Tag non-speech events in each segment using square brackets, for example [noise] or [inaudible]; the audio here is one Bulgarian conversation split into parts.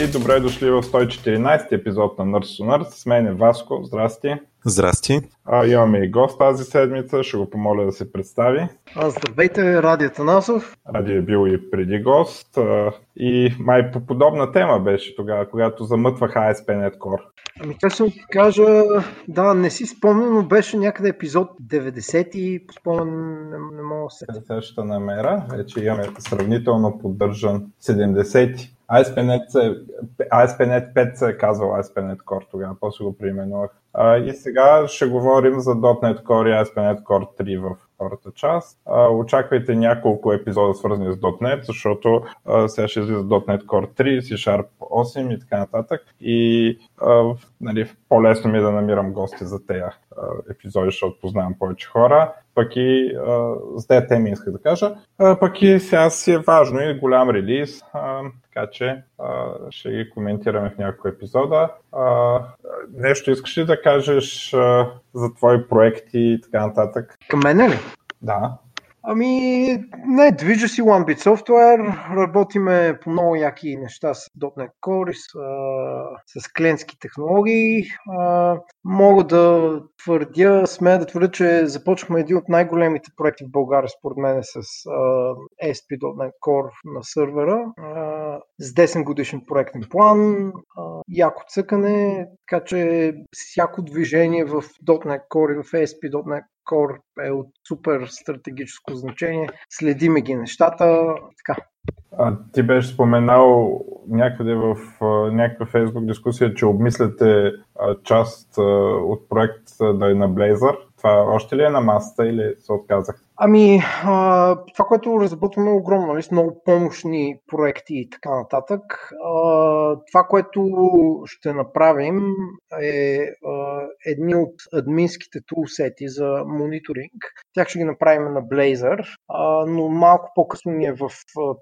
И добре дошли в 114 епизод на Nurse to Nurse. С мен е Васко. Здрасти. Здрасти. А, имаме и гост тази седмица. Ще го помоля да се представи. А, здравейте, Ради Танасов. Ради е бил и преди гост. А, и май по подобна тема беше тогава, когато замътвах ASP.NET Core. Ами ще ти кажа, да, не си спомням, но беше някъде епизод 90 и по спомен не, не мога да се. Сега ще намеря. Вече имаме сравнително поддържан 70 ASP.NET, ASP.NET 5 се е казвал ASP.NET Core тогава, после го преименувах. И сега ще говорим за .NET Core и ASP.NET Core 3 в втората част. Очаквайте няколко епизода свързани с .NET, защото сега ще излиза .NET Core 3, C Sharp 8 и така нататък. И нали, по-лесно ми е да намирам гости за тези епизоди, защото познавам повече хора. Пък и за тези теми исках да кажа. Пък и сега си е важно и голям релиз, така че а, ще ги коментираме в няколко епизода. А, нещо искаш ли да кажеш а, за твои проекти и така нататък? Към мене ли? Да. Ами, не, движа си One Bit Software, работиме по много яки неща с .NET Core, с, с клиентски технологии. Мога да твърдя, смея да твърдя, че започнахме един от най-големите проекти в България, според мен, с а, ASP.NET Core на сървъра, с 10 годишен проектен план, яко цъкане, така че всяко движение в .NET Core и в ASP.NET Core е от супер стратегическо значение. Следиме ги нещата. Така. А, ти беше споменал някъде в а, някаква фейсбук дискусия, че обмисляте а, част а, от проект да е на Blazor. Това още ли е на масата или се отказах? Ами, а, това, което разработваме е огромно, нали, много помощни проекти и така нататък. А, това, което ще направим е едни от админските тулсети за мониторинг. Тях ще ги направим на Blazor, а, но малко по-късно ни е в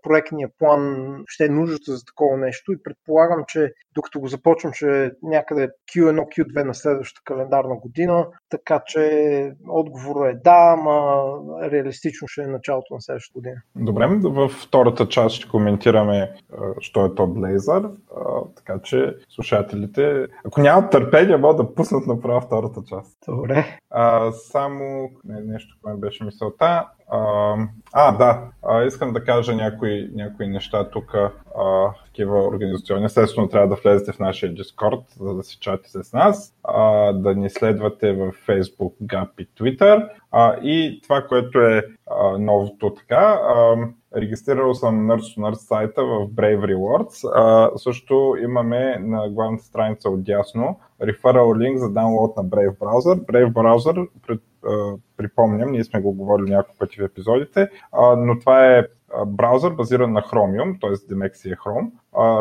проектния план ще е нуждата за такова нещо и предполагам, че докато го започвам, ще е някъде Q1, Q2 на следващата календарна година, така че отговорът е да, ама реалистично ще е началото на следващата година. Добре, във втората част ще коментираме що е то Blazor, така че слушателите, ако нямат търпение, могат да пуснат направо втората част. Добре. А, само не, нещо, което беше мисълта. А, да, а, искам да кажа някои, някои неща тук, такива организационни. Естествено, трябва да влезете в нашия Discord, за да се чати с нас, а, да ни следвате в Facebook, Gap и Twitter. А, и това, което е новото така, регистрирал съм Nurse to Nurse сайта в Brave Rewards. Също имаме на главната страница отдясно referral линк за download на Brave Browser. Brave Browser, припомням, ние сме го говорили няколко пъти в епизодите, но това е браузър, базиран на Chromium, т.е. Демек си е Chrome,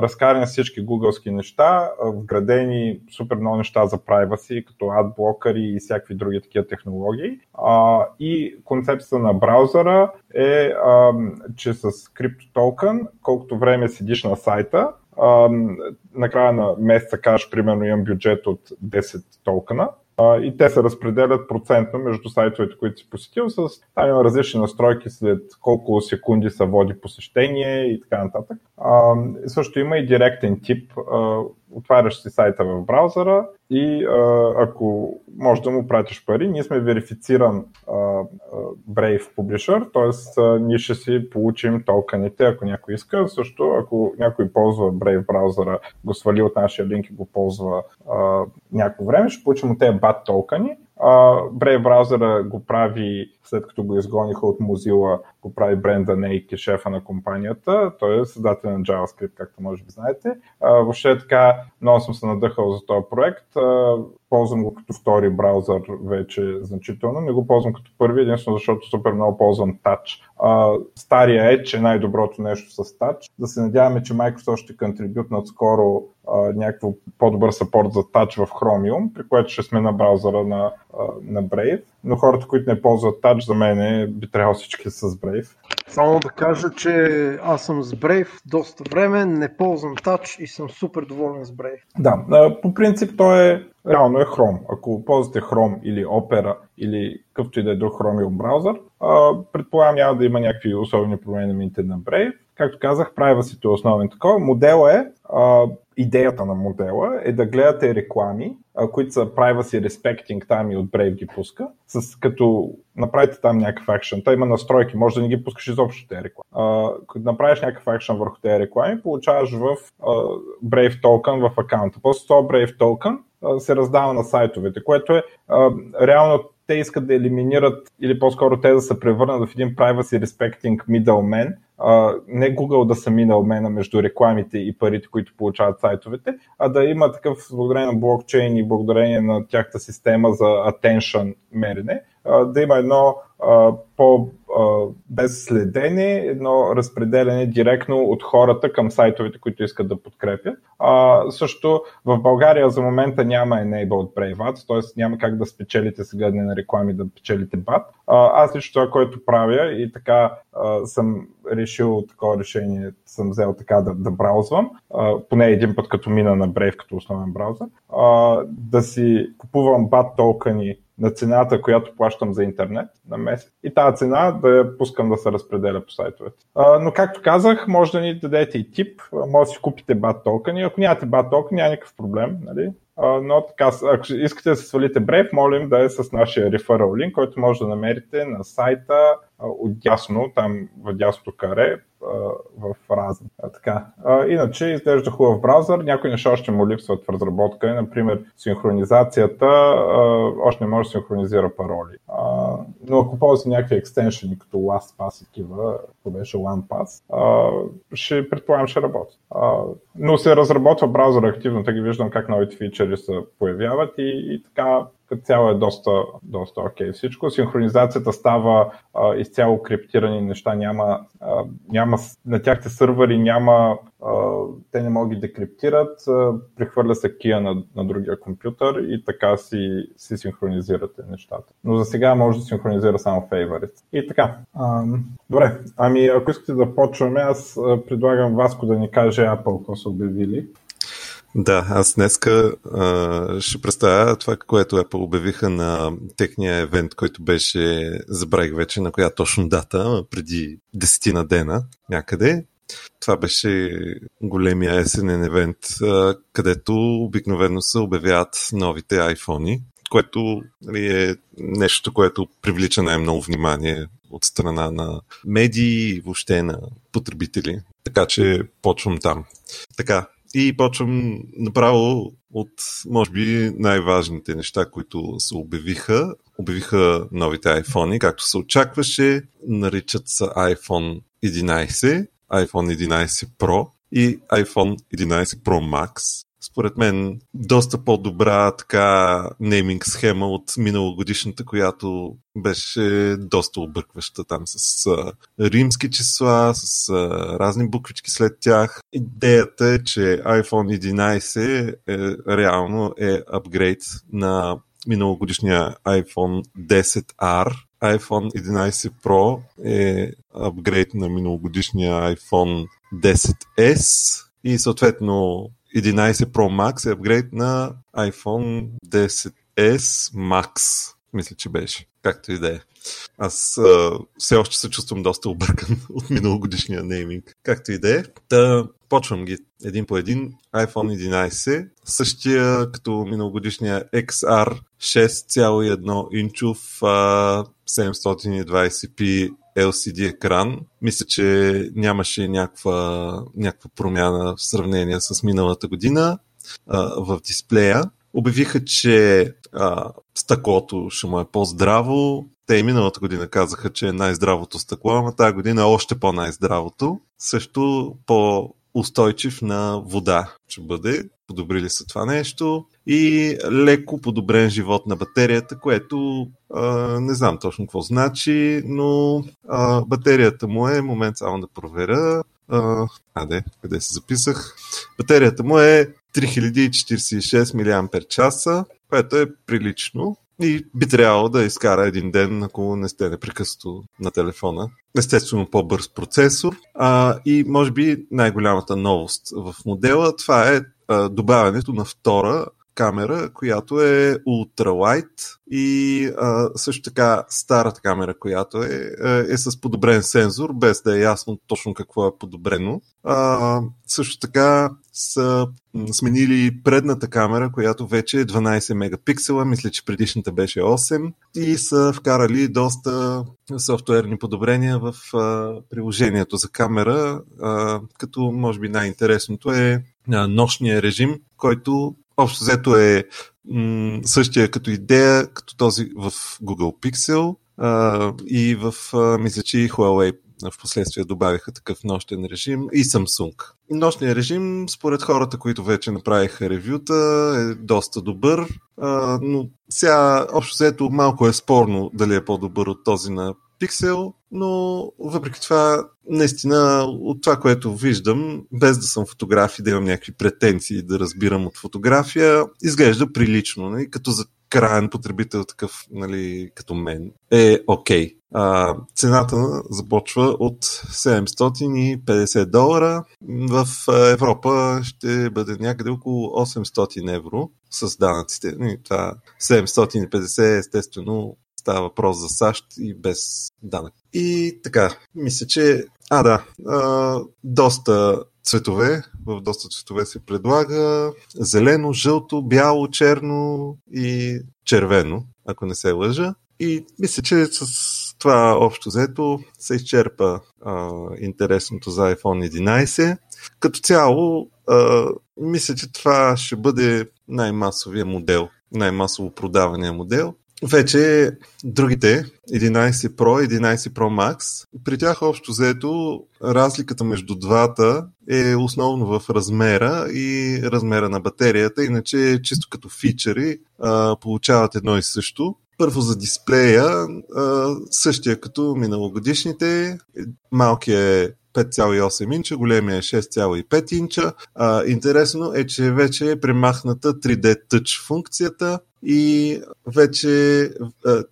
разкарани всички гугълски неща, вградени супер много неща за privacy, като адблокъри и всякакви други такива технологии. И концепцията на браузъра е, че с CryptoToken, колкото време седиш на сайта, накрая на месеца кажеш, примерно имам бюджет от 10 токена, и те се разпределят процентно между сайтовете, които си посетил, с там има различни настройки след колко секунди са води посещение и така нататък. А, също има и директен тип. А, отваряш си сайта в браузъра и ако можеш да му пратиш пари, ние сме верифициран Brave Publisher, т.е. ние ще си получим токените, ако някой иска. Също, ако някой ползва Brave браузъра, го свали от нашия линк и го ползва някакво време, ще получим от тези BAT токени Brave браузъра го прави, след като го изгониха от Mozilla, го прави Бренда Нейк, шефа на компанията. Той е създател на JavaScript, както може би знаете. въобще е така, много съм се надъхал за този проект. Ползвам го като втори браузър вече значително. Не го ползвам като първи, единствено защото супер много ползвам Touch. стария е, че е най-доброто нещо с Touch. Да се надяваме, че Microsoft ще контрибютнат скоро някакво по-добър сапорт за Touch в Chromium, при което ще сме на браузъра на, на Brave. Но хората, които не ползват Touch, за мен би трябвало всички с Brave. Само да кажа, че аз съм с Brave доста време, не ползвам Touch и съм супер доволен с Brave. Да, по принцип той е реално е Chrome. Ако ползвате Chrome или Opera или какъвто и да е друг Chromium браузър, предполагам няма да има някакви особени промени на Brave както казах, privacy е основен такова. Модел е, идеята на модела е да гледате реклами, които са privacy respecting, там и от Brave ги пуска, с, като направите там някакъв акшен. Та има настройки, може да не ги пускаш изобщо тези реклами. А, като направиш някакъв акшен върху тези реклами, получаваш в а, Brave токен в акаунта. После това Brave токен се раздава на сайтовете, което е а, реално те искат да елиминират или по-скоро те да се превърнат в един privacy respecting middleman, не Google да са middleman между рекламите и парите, които получават сайтовете, а да има такъв благодарение на блокчейн и благодарение на тяхта система за attention мерене, да има едно по без следене, едно разпределение директно от хората към сайтовете, които искат да подкрепят. А, също в България за момента няма Enabled Brave Ads, т.е. няма как да спечелите с гледане на реклами да печелите бат. А, аз лично това, което правя и така а, съм решил такова решение, съм взел така да, да браузвам, а, поне един път като мина на Brave като основен браузър, а, да си купувам бат токени на цената, която плащам за интернет на месец и тази цена да я пускам да се разпределя по сайтовете. А, но както казах, може да ни дадете и тип, може да си купите бат токени. Ако нямате бат токен, няма никакъв проблем. Нали? Но така, ако искате да се свалите Brave, молим да е с нашия referral линк, който може да намерите на сайта отдясно, там в дясното каре, в разни. Така. Иначе изглежда хубав браузър. Някои неща още му липсват в разработка. Например, синхронизацията още не може да синхронизира пароли. Но ако ползвате някакви екстеншени, като LastPass и такива, ако беше OnePass, ще предполагам, ще работи. Но се разработва браузър активно, така ги виждам как новите фичери се появяват и, и така като цяло е доста, доста окей всичко. Синхронизацията става а, изцяло криптирани неща, няма, а, няма на тяхте сървъри няма, а, те не могат да криптират, а, прехвърля се кия на, на другия компютър и така си, си синхронизирате нещата. Но за сега може да синхронизира само favorites. И така. А, добре, ами ако искате да почваме, аз предлагам Васко да ни каже Apple какво са обявили. Да, аз днеска а, ще представя това, което Apple обявиха на техния евент, който беше, забравих вече на коя точно дата, преди десетина дена някъде. Това беше големия есенен евент, а, където обикновено се обявяват новите iPhone, което нали, е нещо, което привлича най-много внимание от страна на медии и въобще на потребители. Така че почвам там. Така, и почвам направо от, може би, най-важните неща, които се обявиха. Обявиха новите iPhone, както се очакваше. Наричат се iPhone 11, iPhone 11 Pro и iPhone 11 Pro Max според мен, доста по-добра така нейминг схема от миналогодишната, която беше доста объркваща там с а, римски числа, с а, разни буквички след тях. Идеята е, че iPhone 11 е, реално е апгрейд на миналогодишния iPhone 10R. iPhone 11 Pro е апгрейд на миналогодишния iPhone 10S и съответно 11 Pro Max е апгрейд на iPhone 10s Max. Мисля, че беше. Както и да е. Аз а, все още се чувствам доста объркан [laughs] от миналогодишния нейминг. Както и да е. Та, почвам ги един по един. iPhone 11, същия като миналогодишния XR 6,1 инчов 720p LCD екран. Мисля, че нямаше някаква, някаква промяна в сравнение с миналата година а, в дисплея. Обявиха, че а, стъклото ще му е по-здраво. Те и миналата година казаха, че е най-здравото стъкло, ама тази година е още по-най-здравото. Също по устойчив на вода ще бъде. Подобрили са това нещо. И леко подобрен живот на батерията, което а, не знам точно какво значи, но а, батерията му е, момент само да проверя. А, а де, къде се записах? Батерията му е 3046 мАч, което е прилично. И би трябвало да изкара един ден, ако не сте непрекъснато на телефона. Естествено по-бърз процесор. А, и може би най-голямата новост в модела, това е а, добавянето на втора камера, която е ultralight и а, също така старата камера, която е, е, е с подобрен сензор, без да е ясно точно какво е подобрено. А, също така са сменили предната камера, която вече е 12 мегапиксела, мисля, че предишната беше 8 и са вкарали доста софтуерни подобрения в а, приложението за камера, а, като може би най-интересното е нощния режим, който общо взето е м- същия като идея, като този в Google Pixel а, и в, а, мисля, че и Huawei в последствие добавиха такъв нощен режим и Samsung. Нощният режим, според хората, които вече направиха ревюта, е доста добър, а, но сега общо взето малко е спорно дали е по-добър от този на Pixel, но въпреки това, наистина, от това, което виждам, без да съм фотограф и да имам някакви претенции да разбирам от фотография, изглежда прилично, нали? като за крайен потребител такъв, нали, като мен, е окей. Okay. Цената започва от 750 долара. В Европа ще бъде някъде около 800 евро с данъците. Това 750 естествено става въпрос за САЩ и без данък. И така, мисля, че... А, да, а, доста цветове, в доста цветове се предлага зелено, жълто, бяло, черно и червено, ако не се лъжа. И мисля, че с това общо взето се изчерпа а, интересното за iPhone 11. Като цяло, а, мисля, че това ще бъде най-масовия модел, най-масово продавания модел. Вече другите 11 Pro и 11 Pro Max, при тях общо взето разликата между двата е основно в размера и размера на батерията, иначе чисто като фичери получават едно и също. Първо за дисплея, същия като миналогодишните, малкият е 5,8 инча, големия е 6,5 инча. А, интересно е, че вече е премахната 3D Touch функцията и вече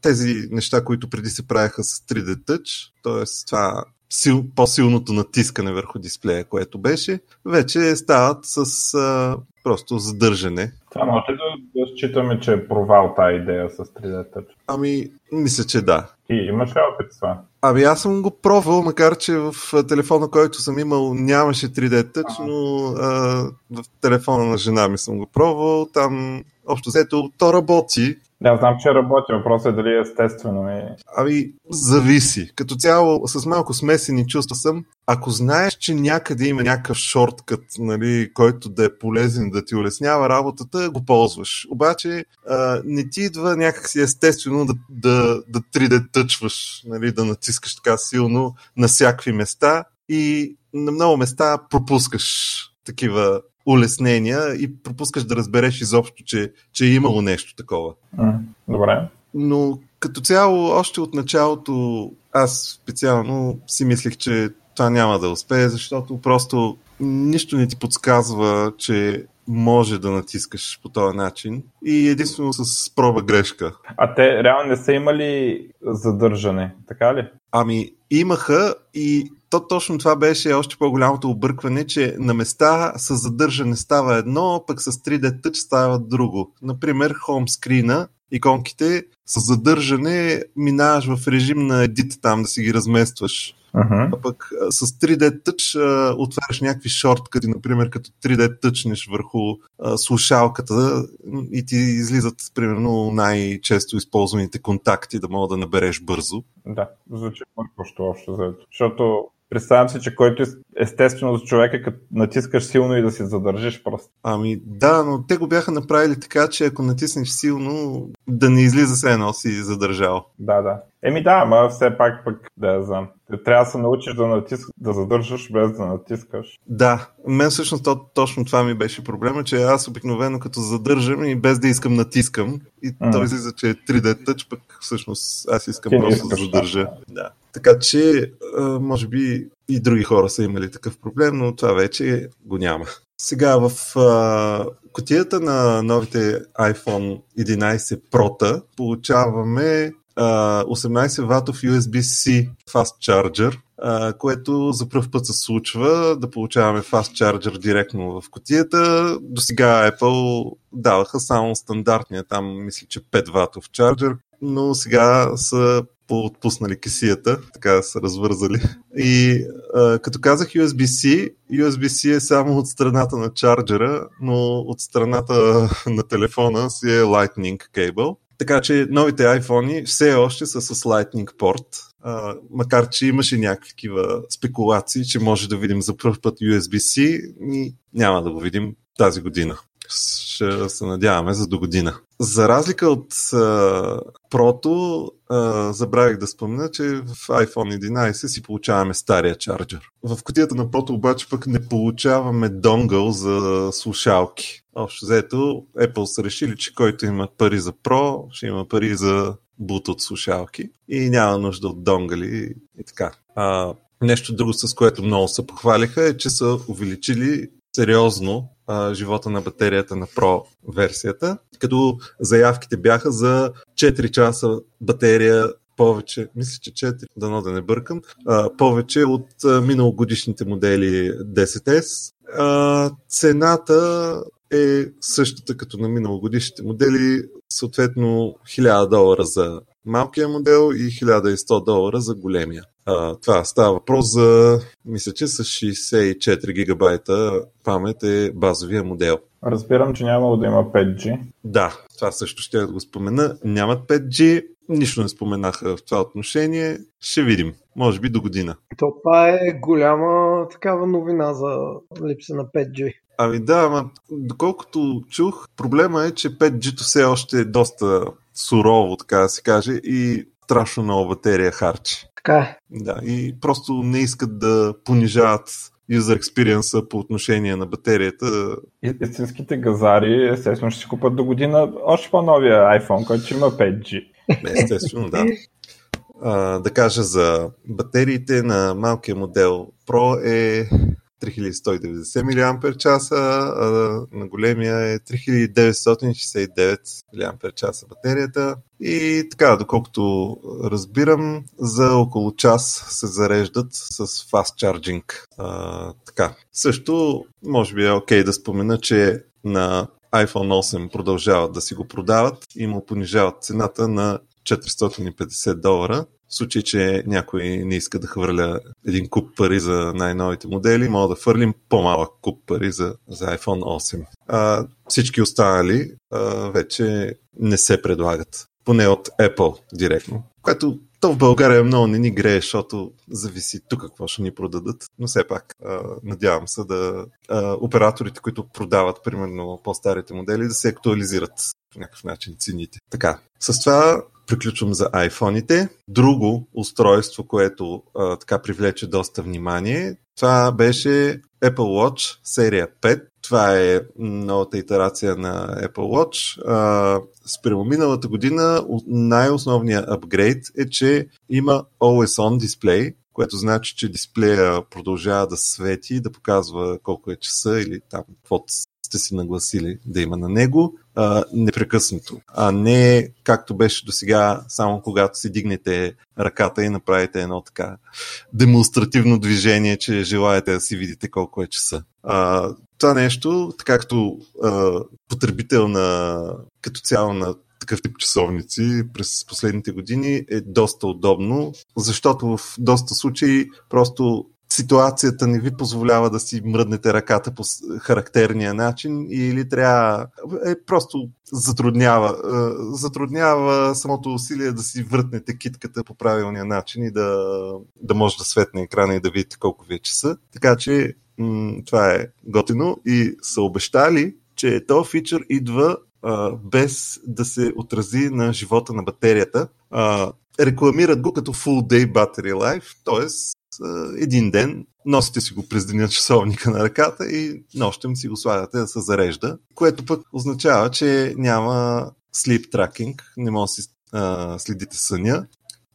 тези неща, които преди се правяха с 3D Touch, т.е. това сил, по-силното натискане върху дисплея, което беше, вече стават с а, просто задържане. Това може да, да считаме, че е провал тази идея с 3D Touch? Ами, мисля, че да. Ти имаш ли опит това? Ами аз съм го пробвал, макар че в телефона, който съм имал, нямаше 3D Touch, но а, в телефона на жена ми съм го пробвал. Там, общо взето, то работи, да, знам, че работи. Въпросът е дали е естествено. И... Ами, зависи. Като цяло, с малко смесени чувства съм. Ако знаеш, че някъде има някакъв шорткът, нали, който да е полезен да ти улеснява работата, го ползваш. Обаче, а, не ти идва някакси естествено да, да, да 3D тъчваш, нали, да натискаш така силно на всякакви места и на много места пропускаш такива улеснения и пропускаш да разбереш изобщо, че, че е имало нещо такова. Добре. Но като цяло, още от началото, аз специално си мислех, че това няма да успее, защото просто нищо не ти подсказва, че може да натискаш по този начин и единствено с проба грешка. А те реално не са имали задържане, така ли? Ами имаха и то точно това беше още по-голямото объркване, че на места с задържане става едно, пък с 3D Touch става друго. Например, хомскрина, иконките с задържане минаваш в режим на едит там да си ги разместваш. Uh-huh. А пък с 3D Touch а, отваряш някакви шорткъти, например като 3D тъчнеш върху а, слушалката и ти излизат примерно най-често използваните контакти да мога да набереш бързо. Да, звучи мъркващо общо заето. Защото Представям си, че който естествено за човека, като натискаш силно и да си задържиш просто. Ами да, но те го бяха направили така, че ако натиснеш силно, да не излиза се едно си задържал. Да, да. Еми да, ама все пак пък да знам. Трябва да се научиш да, натиск, да задържаш без да натискаш. Да, мен всъщност то, точно това ми беше проблема, че аз обикновено като задържам и без да искам натискам и mm. той излиза, че е 3D touch, пък всъщност аз искам Ти просто да задържа. Да. Така че, може би и други хора са имали такъв проблем, но това вече го няма. Сега в а, котията на новите iPhone 11 Pro получаваме 18 ватов USB-C Fast Charger, което за първ път се случва да получаваме Fast Charger директно в котията. До сега Apple даваха само стандартния, там мисля, че 5 ватов чарджер, но сега са по-отпуснали кесията, така са развързали. И като казах USB-C, USB-C е само от страната на чарджера, но от страната на телефона си е Lightning Cable. Така че новите iPhone все още са с Lightning порт, макар че имаше някакви спекулации, че може да видим за първ път USB-C и няма да го видим тази година ще се надяваме за до година. За разлика от Pro, uh, забравих да спомня, че в iPhone 11 си получаваме стария чарджер. В котията на Pro обаче пък не получаваме донгъл за слушалки. Общо взето, Apple са решили, че който има пари за Pro, ще има пари за Bluetooth слушалки и няма нужда от донгали и така. А, нещо друго, с което много се похвалиха е, че са увеличили сериозно а, живота на батерията на Pro версията, като заявките бяха за 4 часа батерия повече, мисля, че 4, дано да не бъркам, а, повече от а, миналогодишните модели 10S. А, цената е същата като на миналогодишните модели, съответно 1000 долара за малкия модел и 1100 долара за големия. А, това става въпрос за, мисля, че с 64 гигабайта памет е базовия модел. Разбирам, че няма да има 5G. Да, това също ще да го спомена. Нямат 5G, нищо не споменаха в това отношение. Ще видим. Може би до година. То това е голяма такава новина за липса на 5G. Ами да, ама доколкото чух, проблема е, че 5G-то все още е доста сурово, така да се каже, и страшно много батерия харчи. Така е. Да, и просто не искат да понижават user experience по отношение на батерията. Истинските газари, естествено, ще си купат до година още по-новия iPhone, който ще има 5G. Естествено, да. А, да кажа за батериите на малкия модел Pro е 3190 мАч, а на големия е 3969 мАч батерията. И така, доколкото разбирам, за около час се зареждат с fast charging. А, така. Също, може би е окей да спомена, че на iPhone 8 продължават да си го продават и му понижават цената на 450 долара, случай, че някой не иска да хвърля един куп пари за най-новите модели, мога да хвърлим по-малък куп пари за, за iPhone 8. А, всички останали а, вече не се предлагат. Поне от Apple директно. Което то в България много не ни грее, защото зависи тук какво ще ни продадат. Но все пак, а, надявам се да а, операторите, които продават примерно по-старите модели, да се актуализират по някакъв начин цените. Така, с това приключвам за iPhone-ите. Друго устройство, което а, така привлече доста внимание, това беше Apple Watch серия 5. Това е новата итерация на Apple Watch. А, спрямо миналата година най-основният апгрейд е, че има Always On дисплей, което значи, че дисплея продължава да свети, да показва колко е часа или там каквото сте си нагласили да има на него а, непрекъснато, а не както беше до сега, само когато си дигнете ръката и направите едно така демонстративно движение, че желаете да си видите колко е часа. А, това нещо, така като а, потребител на като цяло на такъв тип часовници през последните години е доста удобно, защото в доста случаи просто ситуацията не ви позволява да си мръднете ръката по характерния начин или трябва е, просто затруднява, е, затруднява самото усилие да си въртнете китката по правилния начин и да, да може да светне екрана и да видите колко ви е часа. Така че м- това е готино и са обещали, че този фичър идва а, без да се отрази на живота на батерията. А, рекламират го като Full Day Battery Life, т.е един ден носите си го през деня часовника на ръката и нощем си го слагате да се зарежда, което пък означава, че няма sleep tracking, не може да си а, следите съня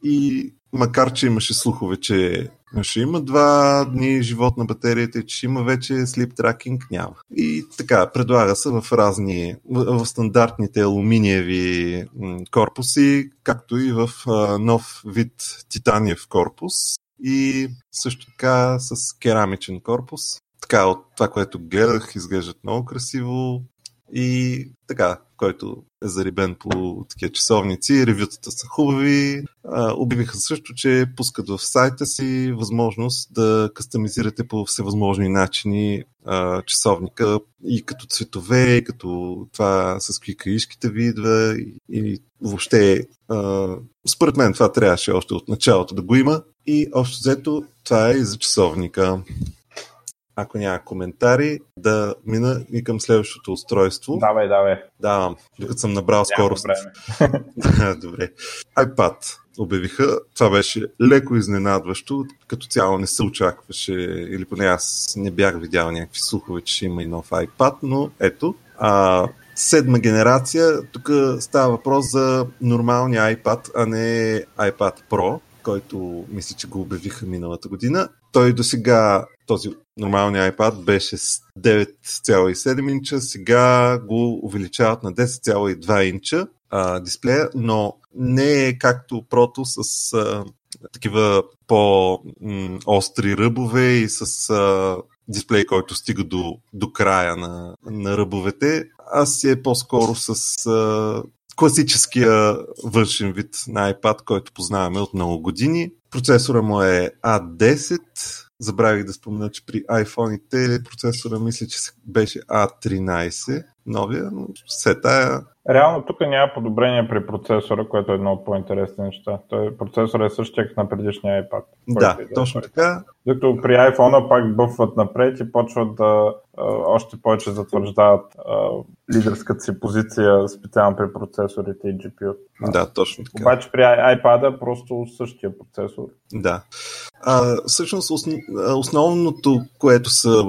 и макар, че имаше слухове, че ще има два дни живот на батерията и че има вече sleep tracking, няма. И така, предлага се в разни, в, в стандартните алуминиеви корпуси, както и в а, нов вид титаниев корпус и също така с керамичен корпус. Така, от това, което гледах, изглеждат много красиво и така, който е зарибен по такива часовници. Ревютата са хубави. А, обявиха също, че пускат в сайта си възможност да кастомизирате по всевъзможни начини часовника и като цветове, и като това с какви каишките ви идва и, въобще според мен това трябваше още от началото да го има и общо взето това е и за часовника ако няма коментари, да мина и към следващото устройство. Давай, давай. Давам, докато съм набрал скорост. [laughs] Добре. iPad обявиха. Това беше леко изненадващо. Като цяло не се очакваше, или поне аз не бях видял някакви слухове, че ще има и нов iPad, но ето. А, седма генерация. Тук става въпрос за нормалния iPad, а не iPad Pro, който мисля, че го обявиха миналата година. Той до сега, този нормалният iPad беше с 9,7 инча, сега го увеличават на 10,2 инча а, дисплея, но не е както прото с а, такива по-остри ръбове и с а, дисплей, който стига до, до края на, на ръбовете, а си е по-скоро с а, класическия външен вид на iPad, който познаваме от много години. Процесора му е A10, Забравих да спомена, че при iPhone-ите процесора мисля, че беше A13 новия, но все тая Реално тук няма подобрение при процесора, което е едно от по-интересни неща. Той процесор е същия като на предишния iPad. Да, е точно така. Докато при iPhone пак бъфват напред и почват да а, още повече затвърждават а, лидерската си позиция специално при процесорите и GPU. Да, точно така. Обаче при iPad просто същия процесор. Да. А, всъщност основното, което са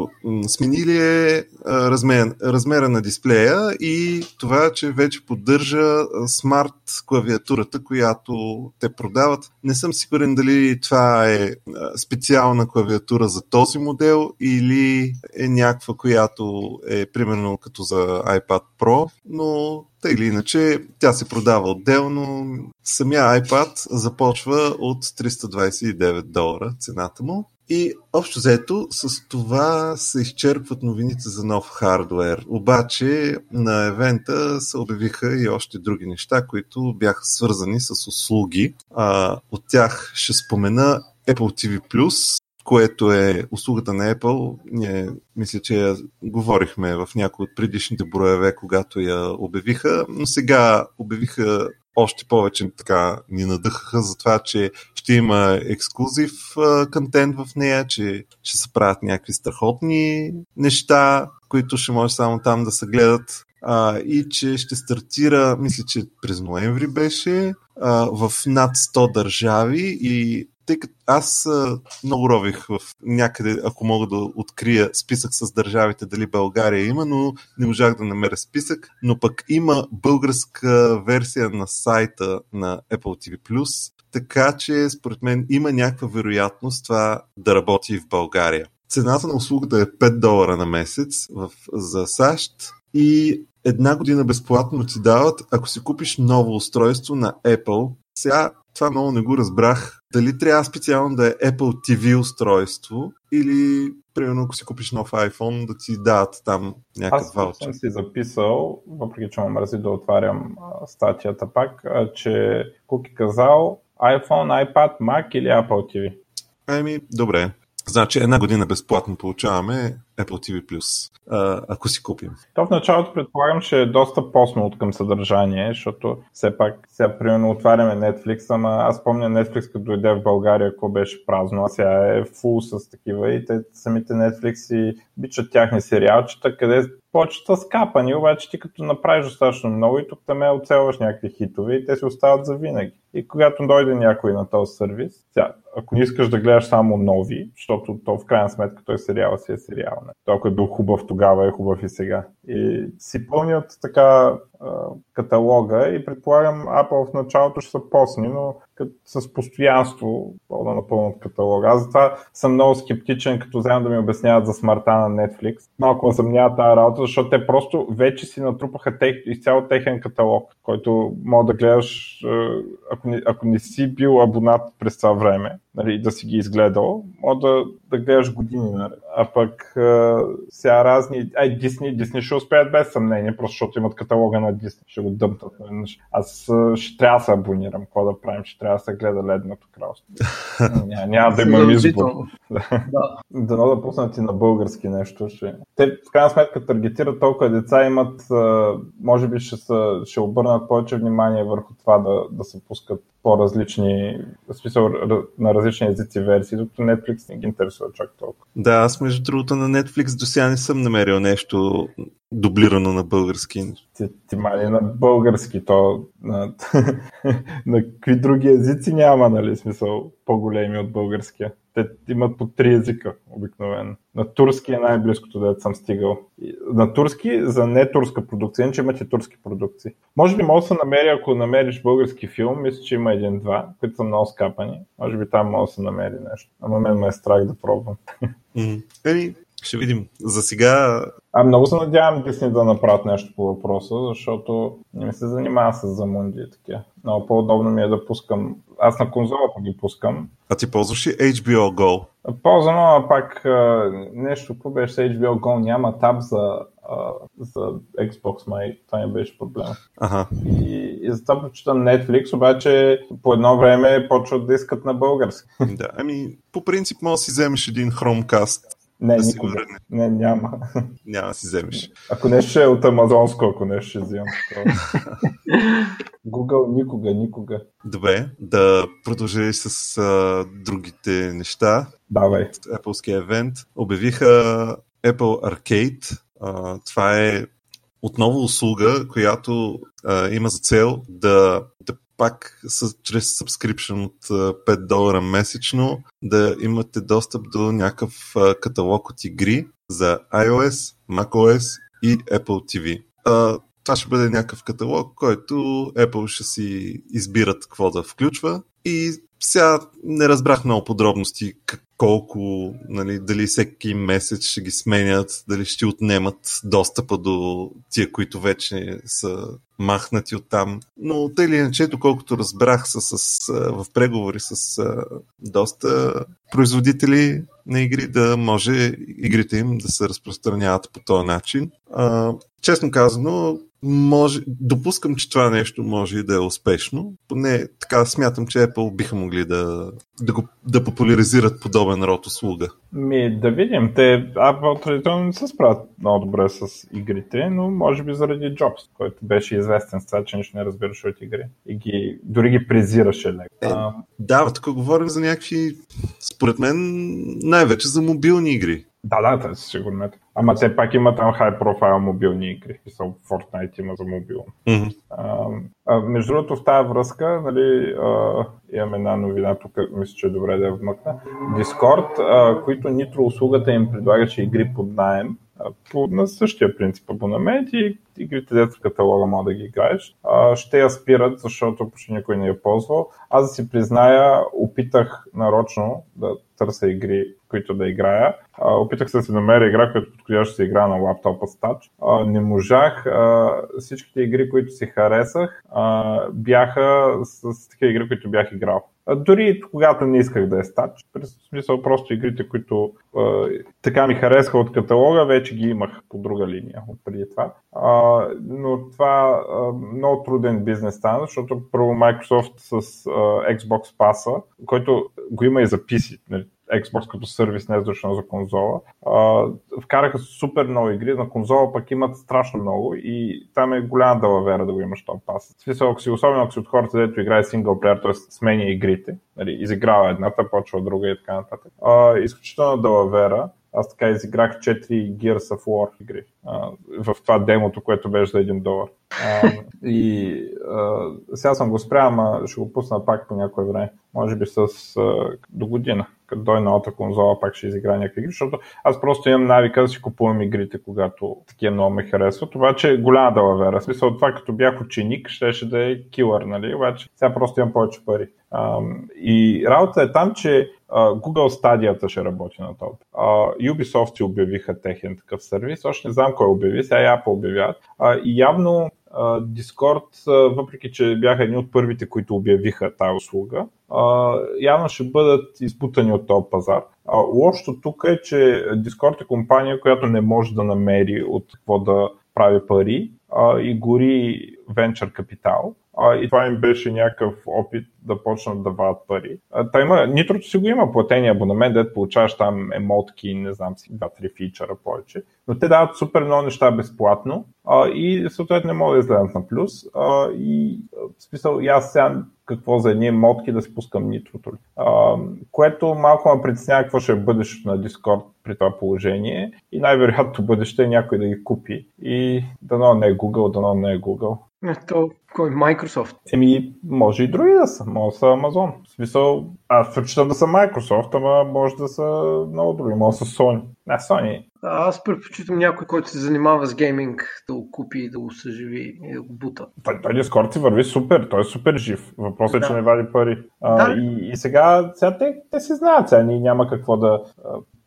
сменили е размер, размера на дисплея и това, че вече поддържа смарт клавиатурата, която те продават. Не съм сигурен дали това е специална клавиатура за този модел или е някаква, която е примерно като за iPad Pro, но тъй или иначе, тя се продава отделно. Самия iPad започва от 329 долара цената му. И общо взето с това се изчерпват новините за нов хардвер. Обаче на евента се обявиха и още други неща, които бяха свързани с услуги. А, от тях ще спомена Apple TV+, което е услугата на Apple. Ние мисля, че я говорихме в някои от предишните броеве, когато я обявиха, но сега обявиха още повече така ни надъхаха за това, че ще има ексклюзив контент в нея, че ще се правят някакви страхотни неща, които ще може само там да се гледат а, и че ще стартира, мисля, че през ноември беше, а, в над 100 държави и тъй като аз а, много рових в някъде, ако мога да открия списък с държавите, дали България има, но не можах да намеря списък, но пък има българска версия на сайта на Apple TV+, така че според мен има някаква вероятност това да работи в България. Цената на услугата е 5 долара на месец в, за САЩ и една година безплатно ти дават, ако си купиш ново устройство на Apple. Сега това много не го разбрах. Дали трябва специално да е Apple TV устройство или, примерно, ако си купиш нов iPhone, да ти дадат там някакъв ваучер. Аз съм си записал, въпреки че ме мързи да отварям статията пак, че Куки казал iPhone, iPad, Mac или Apple TV. Ами, добре. Значи една година безплатно получаваме Apple TV+, ако си купим. То в началото предполагам, че е доста посно от към съдържание, защото все пак сега примерно отваряме Netflix, ама аз помня Netflix като дойде в България, ако беше празно, а сега е фул с такива и те самите Netflix и бичат тяхни сериалчета, къде почта скапани, обаче ти като направиш достатъчно много и тук там е оцелваш някакви хитове и те си остават за винаги. И когато дойде някой на този сервис, сега, ако не искаш да гледаш само нови, защото то в крайна сметка той сериал си е сериал. Не? Той ако е бил хубав тогава, е хубав и сега. И си пълнят така каталога и предполагам Apple в началото ще са посни, но с постоянство да напълнат каталога. Аз затова съм много скептичен, като вземам да ми обясняват за смъртта на Netflix. Малко съмнява тази работа, защото те просто вече си натрупаха тех, изцяло техен каталог, който мога да гледаш, ако не, ако не си бил абонат през това време, нали, да си ги изгледал, мога да, да гледаш години. Нали. А пък а, сега разни... Ай, Дисни, Дисни ще успеят без съмнение, просто защото имат каталога на Дисни, ще го дъмтат. Нали. Аз ще трябва да се абонирам, какво да правим, ще трябва да се гледа Ледното кралство. [laughs] Ня, няма да имам избор. да. Дано да пуснат и на български нещо. Ще... Те в крайна сметка таргетират толкова деца, имат, може би ще, са, ще обърнат повече внимание върху това да, да се пускат по-различни, в смисъл на различни езици версии, докато Netflix не ги интересува чак толкова. Да, аз между другото на Netflix до сега не съм намерил нещо дублирано на български. Ти, ти мали на български, то на, [laughs] на какви други езици няма, нали, смисъл по-големи от българския. Те имат по три езика обикновено. На турски е най-близкото, да съм стигал. На турски за не турска продукция, иначе имате турски продукции. Може би може да се намери, ако намериш български филм, мисля, че има един-два, които са много скапани. Може би там може да се намери нещо. Ама мен ме е страх да пробвам. Еми, [laughs] ще видим. За сега... А много се надявам Дисни да направят нещо по въпроса, защото не ми се занимава с замунди и такива. Много по-удобно ми е да пускам... Аз на конзолата ги пускам. А ти ползваш ли HBO Go? Ползвам, но пак нещо, какво беше с HBO Go, няма таб за, за Xbox, май. Това не беше проблем. Ага. И, и затова прочитам Netflix, обаче по едно време почват да искат на български. Да, ами по принцип може да си вземеш един Chromecast не, да никога. Не, няма. Няма да си вземеш. Ако нещо ще е от Амазонско, ако нещо ще вземам. [laughs] Google никога, никога. Добре, да продължи с а, другите неща. Давай. Apple евент. Обявиха Apple Arcade. А, това е отново услуга, която а, има за цел да, да пак с, чрез subscription от 5 долара месечно да имате достъп до някакъв каталог от игри за iOS, macOS и Apple TV. А, това ще бъде някакъв каталог, който Apple ще си избират какво да включва и сега не разбрах много подробности колко, нали, дали всеки месец ще ги сменят, дали ще отнемат достъпа до тия, които вече са махнати от там. Но тъй или иначе, доколкото разбрах с, с, в преговори с доста производители на игри, да може игрите им да се разпространяват по този начин. А, честно казано, може, допускам, че това нещо може и да е успешно. Поне така смятам, че Apple биха могли да, да, го, да популяризират подобен род услуга. Ми, да видим. Те Apple традиционно не се справят много добре с игрите, но може би заради Джобс, който беше известен с това, че нищо не разбираше от игри. И ги, дори ги презираше леко. Е, да, тук говорим за някакви, според мен, най-вече за мобилни игри. Да, да, това със сигурност. Ама все пак има там хай профайл мобилни игри. Писал Fortnite има за мобилно. Mm-hmm. А, а, между другото, в тази връзка, нали, а, имам една новина, тук мисля, че е добре да я вмъкна. Discord, а, които нитро услугата им предлагаше игри под найем, по, на същия принцип абонамент и игрите дето в каталога мога да ги играеш. А, ще я спират, защото почти никой не я ползвал. Аз да си призная, опитах нарочно да търся игри, които да играя. А, опитах се да си намеря игра, която подходящо се игра на лаптопа с тач. А, не можах. А, всичките игри, които си харесах, а, бяха с, с такива игри, които бях играл. Дори когато не исках да е стач, през смисъл просто игрите, които а, така ми харесаха от каталога, вече ги имах по друга линия от преди това. А, но това а, много труден бизнес стана, защото първо Microsoft с а, Xbox Pass, който го има и за PC, нали, Xbox като сервис, не е за конзола. А, вкараха супер много игри, на конзола пък имат страшно много и там е голяма далавера да го имаш този пас. В смисъл, ако си, особено ако си от хората, дето играе синглплеер, т.е. сменя игрите, нали, изиграва едната, почва друга и така нататък. А, изключително далавера аз така изиграх 4 Gears of War игри а, в това демото, което беше за 1 долар. А, и а, сега съм го спрял, ама ще го пусна пак по някое време. Може би с а, до година като дойде новата конзола, пак ще изигра някакви игри, защото аз просто имам навика да си купувам игрите, когато такива много ме харесват. Обаче голяма далавера. Смисъл, това като бях ученик, щеше да е килър, нали? Обаче сега просто имам повече пари. Um, и работа е там, че Google Stadia ще работи на топ. Ubisoft си обявиха техен такъв сервис. Още не знам кой обяви, сега Apple обявяват. И явно Discord, въпреки че бяха едни от първите, които обявиха тази услуга, явно ще бъдат изпутани от този пазар. Лошото тук е, че Discord е компания, която не може да намери от какво да прави пари и гори венчър капитал а, и това им беше някакъв опит да почнат да вадат пари. Та има, Нитрото си го има платения абонамент, дето получаваш там емотки, не знам си, два-три фичъра повече, но те дават супер много неща безплатно а, и съответно не могат да изгледат на плюс. А, и в смисъл, и аз сега какво за едни мотки да спускам нитрото. А, което малко ме притеснява какво ще е бъдещето на Discord при това положение и най-вероятно бъдеще някой да ги купи и дано не е Google, дано не е Google. То, кой? Microsoft? Еми, може и други да са. Може да са Amazon. В смисъл, аз предпочитам да са Microsoft, ама може да са много други. Може да са Sony. Не, Sony. Аз предпочитам някой, който се занимава с гейминг, да го купи, да го съживи и да го бута. Той, той Discord си върви супер, той е супер жив. Въпросът е, да. че не вади пари. А, да. и, и сега, сега те, те си знаят, сега ние няма какво да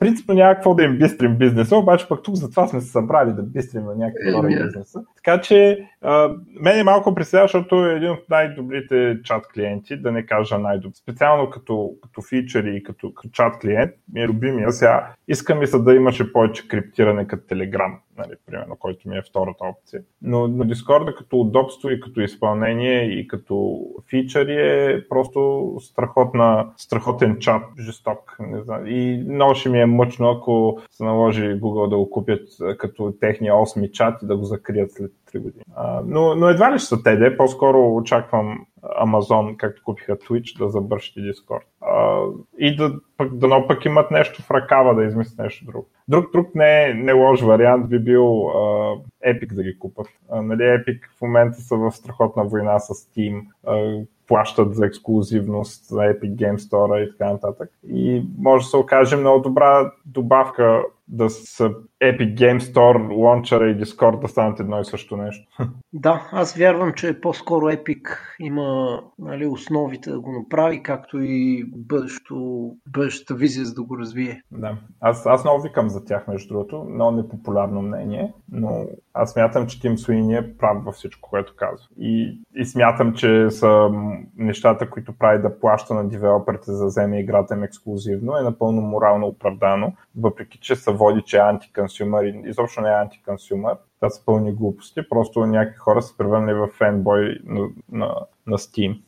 принципно няма какво да им бистрим бизнеса, обаче пък тук затова сме се събрали да бистрим на някакви хора е, бизнеса. Така че а, мен е малко пресея, защото е един от най-добрите чат клиенти, да не кажа най-добър. Специално като, като фичъри и като, като чат клиент, ми е любимия. Сега искам и се да имаше повече криптиране като Telegram нали, примерно, който ми е втората опция. Но, но Discord като удобство и като изпълнение и като фичъри е просто страхотна, страхотен чат, жесток. Не знам. И много ще ми е мъчно, ако се наложи Google да го купят като техния 8 чат и да го закрият след 3 години. А, но, но едва ли ще са те, по-скоро очаквам Amazon, както купиха Twitch, да забърши Discord. А, и да пък, дано пък имат нещо в ръкава да измислят нещо друго. Друг, друг не, е, не лош вариант би бил а, Epic да ги купат. А, нали, Epic в момента са в страхотна война с Steam, а, плащат за ексклюзивност за Epic Game Store и така нататък. И може да се окаже много добра добавка да са Epic Game Store, лончера и Discord да станат едно и също нещо. Да, аз вярвам, че по-скоро Epic има нали, основите да го направи, както и бъдещето, бъдещата визия за да го развие. Да, аз, аз много викам за тях, между другото, много непопулярно мнение, но аз смятам, че Тим Суини е прав във всичко, което казва. И, и смятам, че са нещата, които прави да плаща на девелоперите за да вземе играта им ексклюзивно, е напълно морално оправдано, въпреки че се води, че е антиконсюмър и изобщо не е антиконсюмър. Това са пълни глупости. Просто някакви хора са превърнали в фенбой на, на, на Steam.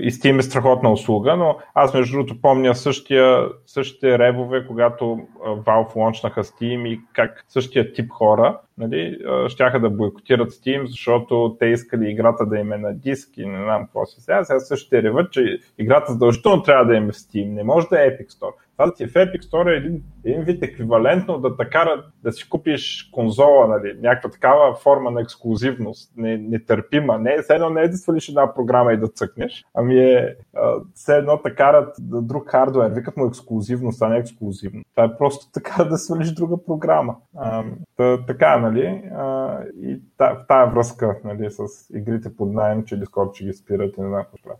И Steam е страхотна услуга, но аз между другото помня същия, същите ревове, когато Valve лончнаха Steam и как същия тип хора нали, щяха да бойкотират Steam, защото те искали играта да им е на диск и не знам какво си сега. Сега същите реват, че играта задължително трябва да им е в Steam, не може да е Epic Store. Това ти е в Epic Store е един, един вид еквивалентно да те кара да си купиш конзола, нали, някаква такава форма на ексклюзивност, нетърпима. Не, все едно не е да свалиш една програма и да цъкнеш, ами е все едно да карат друг хардвер. Викат му ексклюзивност, а не ексклюзивно. Това е просто [laughs] така да свалиш друга програма. А, та, така, нали? А, и та, в тази връзка нали, с игрите под найем, че Discord ще ги спират и не знам какво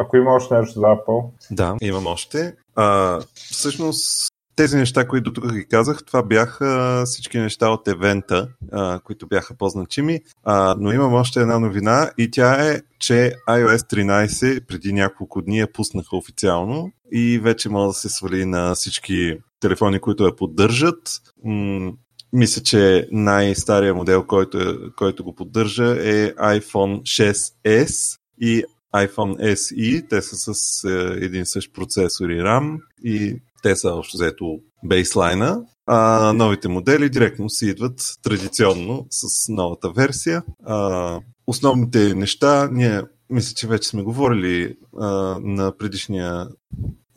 Ако има още нещо за Apple. Да, имам още. А, всъщност тези неща, които тук ги казах, това бяха всички неща от евента, а, които бяха по-значими. А, но имам още една новина и тя е, че iOS 13 преди няколко дни я пуснаха официално и вече може да се свали на всички телефони, които я поддържат. М- мисля, че най-стария модел, който, който го поддържа е iPhone 6s и iPhone SE. Те са с е, един същ процесор и RAM и те са общо взето бейслайна, а новите модели директно си идват традиционно с новата версия. А, основните неща, ние мисля, че вече сме говорили а, на предишния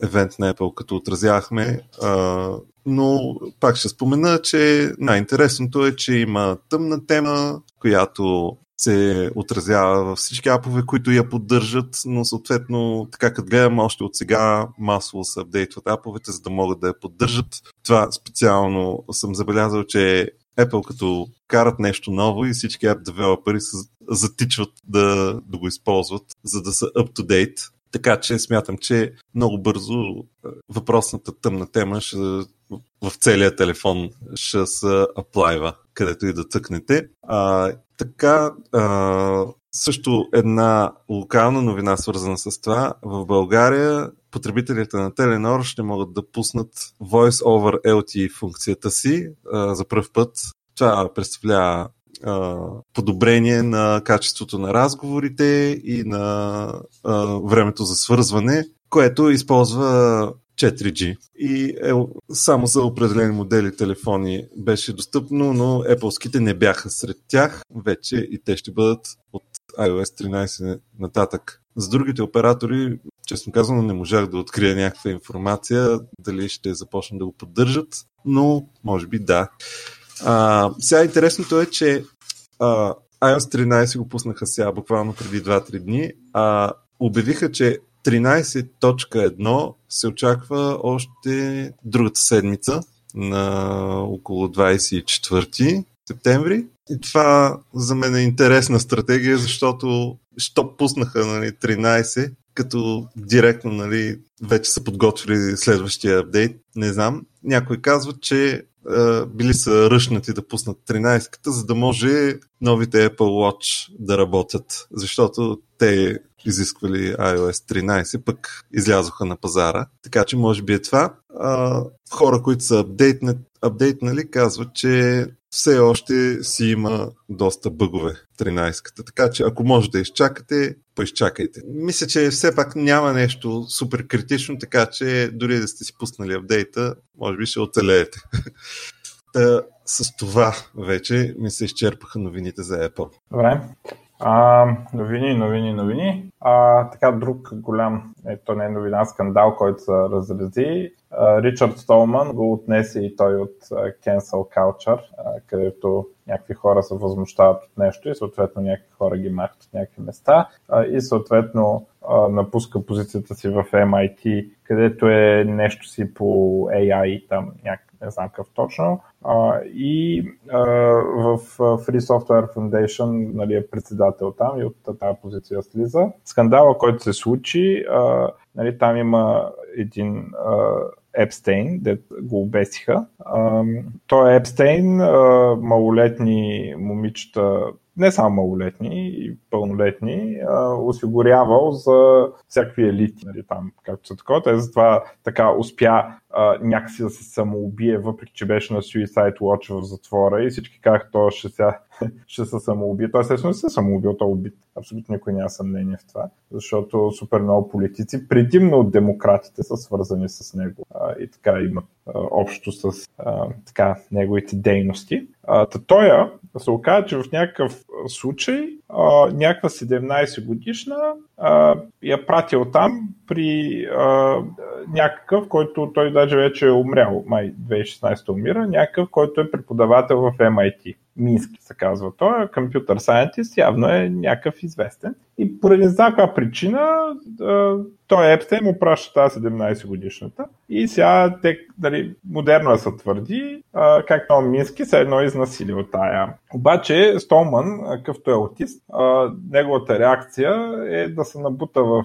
евент на Apple, като отразявахме. А, но пак ще спомена, че най-интересното е, че има тъмна тема, която се отразява във всички апове, които я поддържат, но съответно, така като гледам, още от сега масово се апдейтват аповете, за да могат да я поддържат. Това специално съм забелязал, че Apple като карат нещо ново и всички app девелопери се затичват да, да го използват, за да са up-to-date. Така че смятам, че много бързо въпросната тъмна тема ще, в целия телефон ще се аплайва, където и да цъкнете. А, така, а, също една локална новина, свързана с това. В България потребителите на Теленор ще могат да пуснат Voice over LTE функцията си а, за първ път. Това представлява а, подобрение на качеството на разговорите и на а, времето за свързване, което използва 4G. И е, само за определени модели телефони беше достъпно, но Apple-ските не бяха сред тях. Вече и те ще бъдат от iOS 13 нататък. За другите оператори, честно казано, не можах да открия някаква информация, дали ще започнат да го поддържат, но може би да. А, сега интересното е, че а, iOS 13 го пуснаха сега буквално преди 2-3 дни, а обявиха, че 13.1 се очаква още другата седмица на около 24 септември. И това за мен е интересна стратегия, защото що пуснаха нали, 13, като директно нали, вече са подготвили следващия апдейт, не знам. Някой казва, че били са ръшнати да пуснат 13-ката, за да може новите Apple Watch да работят, защото те изисквали iOS 13, пък излязоха на пазара. Така че може би е това. А, хора, които са апдейтнали, казват, че все още си има доста бъгове 13-ката. Така че ако може да изчакате, поизчакайте. Мисля, че все пак няма нещо супер критично, така че дори да сте си пуснали апдейта, може би ще оцелеете. [laughs] Та, с това вече ми се изчерпаха новините за Apple. Добре. А, новини, новини, новини. А, така, друг голям, ето не е новина, скандал, който се разрази. Ричард Столман го отнесе и той от Cancel Culture, където някакви хора се възмущават от нещо и съответно някакви хора ги махат от някакви места и съответно напуска позицията си в MIT, където е нещо си по AI, там някакъв не знам какъв точно. И в Free Software Foundation нали, е председател там и от тази позиция слиза. Скандала, който се случи, нали, там има един Епстейн, де го обесиха. Той е Епстейн, малолетни момичета не само малолетни и пълнолетни, осигурявал за всякакви елити, нали, там, както са такова. Те затова така успя някакси да се самоубие, въпреки че беше на Suicide Watch в затвора и всички казаха, то ще, ся, ще се самоубие. Той естествено се самоубил, той убит. Абсолютно никой няма съмнение в това, защото супер много политици, предимно от демократите, са свързани с него а, и така имат а, общо с а, така, неговите дейности. А, тоя се оказа, че в някакъв случай а, някаква 17 годишна я пратил там при а, някакъв, който той даже вече е умрял, май 2016 умира, някакъв, който е преподавател в MIT. Мински се казва. Той е компютър сайентист, явно е някакъв известен. И поради някаква причина той Епстейн му праща тази 17 годишната и сега те, дали, модерно е се твърди, а, как това Мински се едно изнасилил тая. Обаче Столман, какъвто е аутист, неговата реакция е да се набута в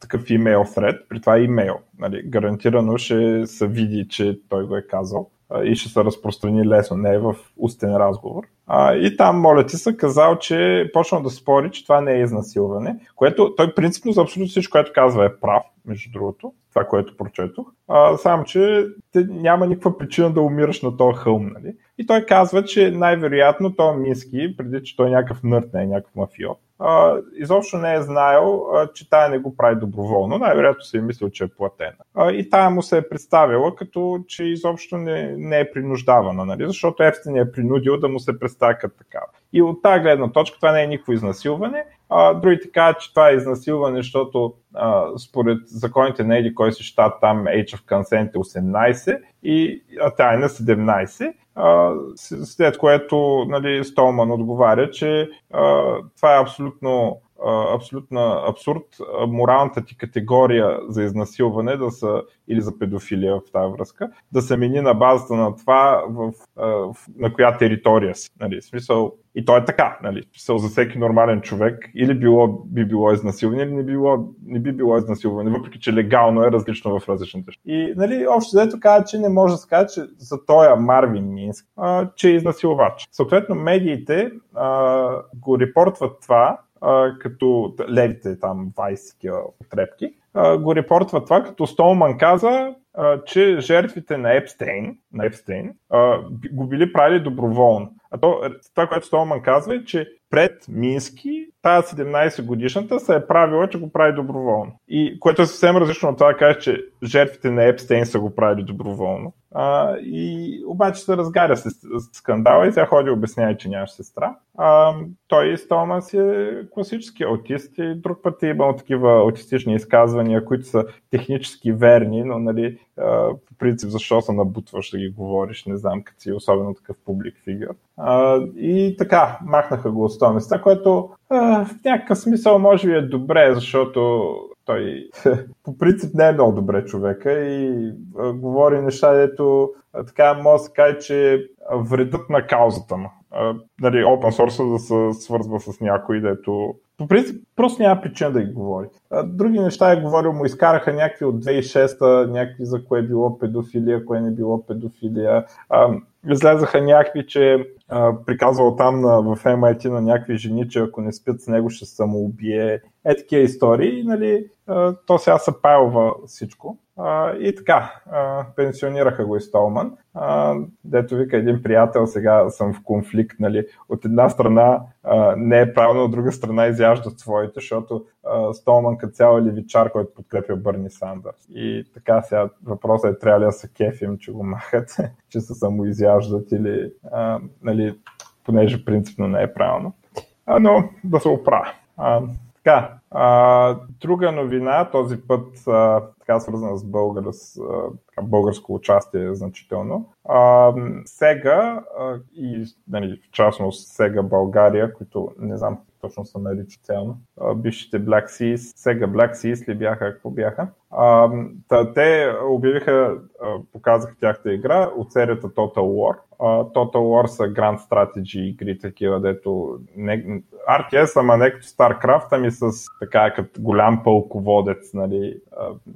такъв имейл thread, при това имейл. Нали, гарантирано ще се види, че той го е казал и ще се разпространи лесно, не е в устен разговор. А, и там, моля ти се, казал, че почнал да спори, че това не е изнасилване, което той принципно за абсолютно всичко, което казва е прав, между другото, това, което прочетох. А, само, че те, няма никаква причина да умираш на този хълм. Нали? И той казва, че най-вероятно той Мински, преди че той е някакъв нърд, не е някакъв мафиот, изобщо не е знаел, че тая не го прави доброволно. Най-вероятно си е мислил, че е платена. И тая му се е представила като, че изобщо не, не е принуждавана, нали? защото Епстин е принудил да му се представя като такава. И от тази гледна точка това не е никакво изнасилване. А, другите казват, че това е изнасилване, защото а, според законите на еди кой си щат там Age of Consent е 18, и, а тя е на 17 след което нали, Столман отговаря, че а, това е абсолютно абсолютно абсурд моралната ти категория за изнасилване да са, или за педофилия в тази връзка, да се мени на базата на това в, в, на коя територия си. Нали? Смисъл, и то е така, нали? Смисъл за всеки нормален човек или било, би било изнасилване, или не, било, не би било изнасилване, въпреки че легално е различно в различните. И нали, общо взето казва, че не може да се каже, че за тоя Марвин Минск, а, че е изнасилвач. Съответно, медиите а, го репортват това, като левите там 20 потребки, а, го репортва това, като Столман каза, че жертвите на Епстейн, на Епстейн го били правили доброволно. А то, това, което Столман казва е, че пред Мински, тази 17 годишната се е правила, че го прави доброволно. И което е съвсем различно от това да каже, че жертвите на Епстейн са го правили доброволно. А, и обаче се разгаря с скандала и тя ходи обяснява, че нямаш сестра. А, той Столман си е класически аутист и друг път е имал такива аутистични изказвания, които са технически верни, но нали, а, по принцип защо се набутваш да ги говориш, не знам, като си особено такъв публик фигур. А, и така, махнаха го от това места, което а, в някакъв смисъл може би е добре, защото той по принцип не е много добре човека и а, говори неща, дето а, така може да се каже, че вредът на каузата му. А, нали, open source да се свързва с някой, дето по принцип просто няма причина да ги говори. А, други неща е говорил, му изкараха някакви от 2006-та, някакви за кое е било педофилия, кое не било педофилия. А, излезаха някакви, че а, приказвал там на, в MIT на някакви жени, че ако не спят с него ще самоубие. Е такива истории, нали, то сега се пайлва всичко. И така, пенсионираха го и Столман. Дето вика един приятел, сега съм в конфликт, нали, от една страна не е правилно, от друга страна изяждат своите, защото Столман като цяло е левичар, който подкрепя Бърни Сандърс. И така сега въпросът е трябва ли да се кефим, че го махат, [laughs] че се самоизяждат или нали, понеже принципно не е правилно. Но да се оправя. Така, а, друга новина, този път а, така свързана с, българ, а, така, българско участие значително. А, Сега а, и нали, в частност Сега България, които не знам точно се нарича цялно, бившите Black Seas, сега Black Seas ли бяха, какво бяха. А, те обявиха, показаха тяхта игра от серията Total War. Total War са Grand Strategy игри, такива, дето не, RTS, ама не като StarCraft, ами с така като голям пълководец, нали,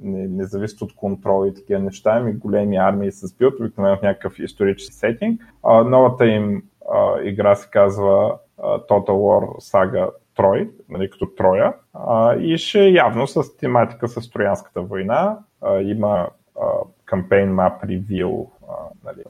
не, не от контрол и такива неща, ами големи армии с билд, обикновено в някакъв исторически сетинг. Новата им игра се казва Total War Saga Трой, нали, като Троя, и ще е явно с тематика с Троянската война. има кампейн map review, нали,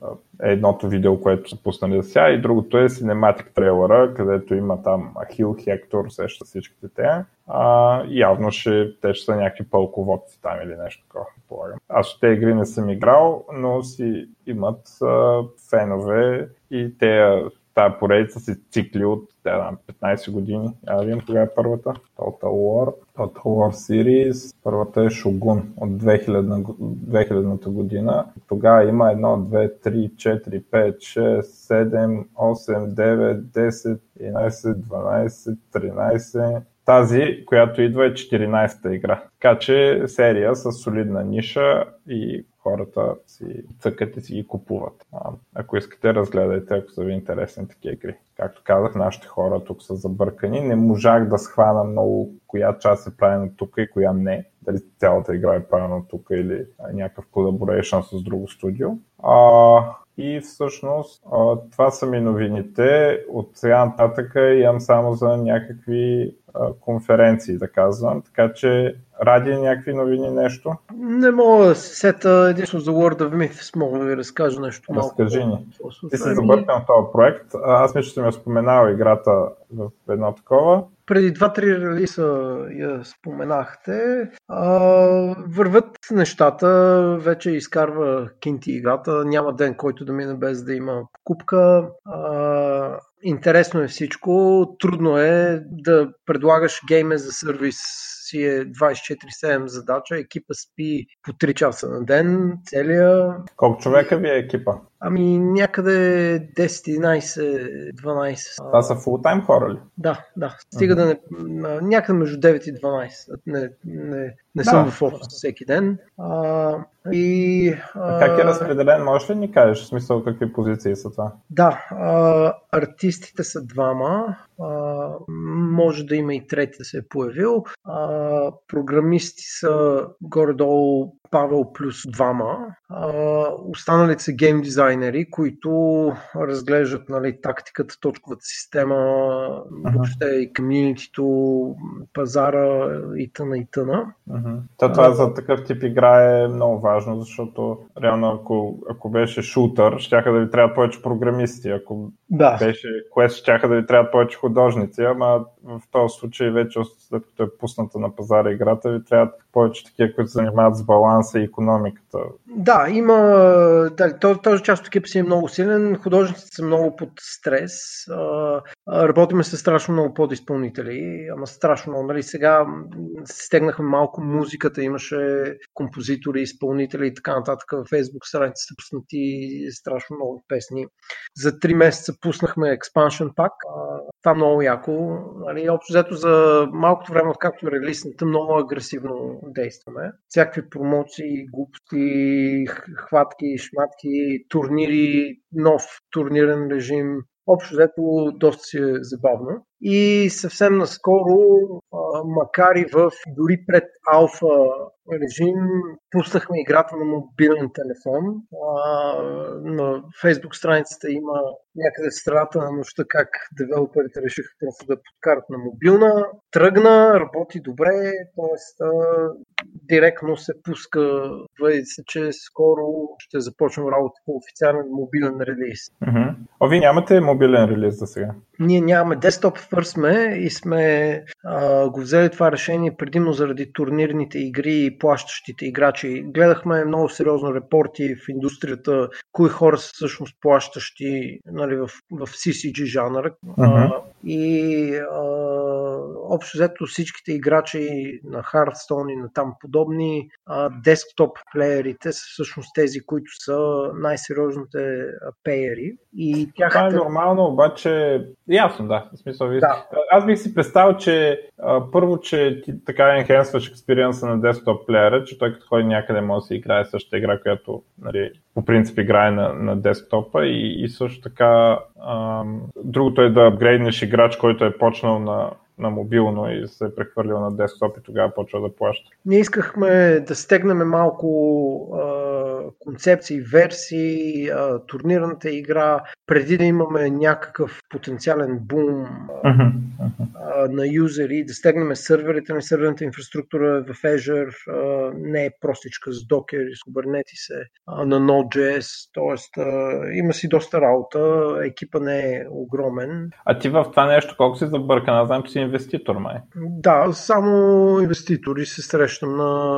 е едното видео, което са пуснали сега и другото е Cinematic трейлера, където има там Ахил, Хектор, сеща всичките те. А, явно ще, те ще са някакви пълководци там или нещо такова, полагам. Аз те игри не съм играл, но си имат а, фенове и те тази поредица се цикли от да, 15 години. Я видим кога е първата. Total War. Total War Series. Първата е Shogun от 2000, 2000 година. Тогава има 1, 2, 3, 4, 5, 6, 7, 8, 9, 10, 11, 12, 13, тази, която идва е 14-та игра. Така че серия с солидна ниша и хората си цъкат и си ги купуват. А, ако искате, разгледайте, ако са ви интересни такива игри. Както казах, нашите хора тук са забъркани. Не можах да схвана много коя част е правена тук и коя не. Дали цялата игра е правена тук или някакъв колаборейшн с друго студио. А, и всъщност това са ми новините. От сега нататък имам само за някакви конференции, да казвам. Така че ради някакви новини нещо? Не мога да се сета единствено за World of Myths, мога да ви разкажа нещо малко. Разкажи ни. Ти си забъркан в този проект. Аз мисля, че съм я споменал играта в едно такова. Преди 2-3 релиса я споменахте. А, върват нещата, вече изкарва Кинти играта. Няма ден, който да мине без да има покупка. А, интересно е всичко. Трудно е да предлагаш гейме за сервис си е 24-7 задача, екипа спи по 3 часа на ден, целия... Колко човека ви е екипа? Ами някъде 10, 11, 12. Това са фултайм хора ли? Да, да. Стига uh-huh. да не... Някъде между 9 и 12. Не, не, не съм да. в офис всеки ден. А, и, а, как е разпределен? Можеш ли ни кажеш в смисъл какви позиции са това? Да, а, артистите са двама. А, може да има и трети да се е появил. А, програмисти са горе-долу Павел плюс двама. Останалите са гейм дизайнери, които разглеждат нали, тактиката, точковата система, uh-huh. въобще и комьюнитито, пазара и тъна и тъна. Uh-huh. Та, това за такъв тип игра е много важно, защото реално ако, ако беше шутър, щяха да ви трябват повече програмисти. Ако да. беше квест, щяха да ви трябват повече художници, ама в този случай вече след като е пусната на пазара играта, ви трябват повече такива, които се занимават с баланса и економиката. Да, има. Да, този част от екипа си е много силен. Художниците са много под стрес. Работиме с страшно много подизпълнители, ама страшно много. Нали, сега стегнахме малко музиката, имаше композитори, изпълнители и така нататък. В Facebook страницата пуснати страшно много песни. За 3 месеца пуснахме Expansion Pack. Това е много яко. Нали, общо взето за малкото време, откакто релизната, много агресивно действаме. Всякакви промоции, глупости, хватки, шматки, турнири, нов турнирен режим. Общо взето доста си е забавно. И съвсем наскоро, макар и в дори пред алфа режим, пуснахме играта на мобилен телефон. На фейсбук страницата има някъде в страната на нощта как девелоперите решиха просто да подкарат на мобилна. Тръгна, работи добре, т.е. директно се пуска, въди се, че скоро ще започнем работа по официален мобилен релиз. А вие нямате мобилен релиз за сега? Ние нямаме десктоп сме и сме а, го взели това решение предимно заради турнирните игри и плащащите играчи. Гледахме много сериозно репорти в индустрията, кои хора са всъщност плащащи нали, в, в CCG жанър. Uh-huh. А, и а, общо взето всичките играчи на Hearthstone и на там подобни, а, десктоп плеерите са всъщност тези, които са най-сериозните пеери. И тях... Това е нормално, обаче ясно, да. В смисъл, да. Аз бих си представил, че а, първо, че ти така енхенсваш експириенса на десктоп плеера, че той като ходи някъде може да си играе същата игра, която нали, по принцип играе на, на десктопа и, и също така а, другото е да апгрейднеш играч, който е почнал на на мобилно и се е прехвърлил на десктоп и тогава почва да плаща. Ние искахме да стегнем малко а, концепции, версии, турнирната игра, преди да имаме някакъв потенциален бум uh-huh. А, на юзери, да стегнем сърверите на сърверната инфраструктура в Azure, не е простичка с Docker и с Kubernetes, а, на Node.js, т.е. има си доста работа, екипа не е огромен. А ти в това нещо колко си забъркан? Аз знам, че си инвеститор, май. Да, само инвеститори се срещам на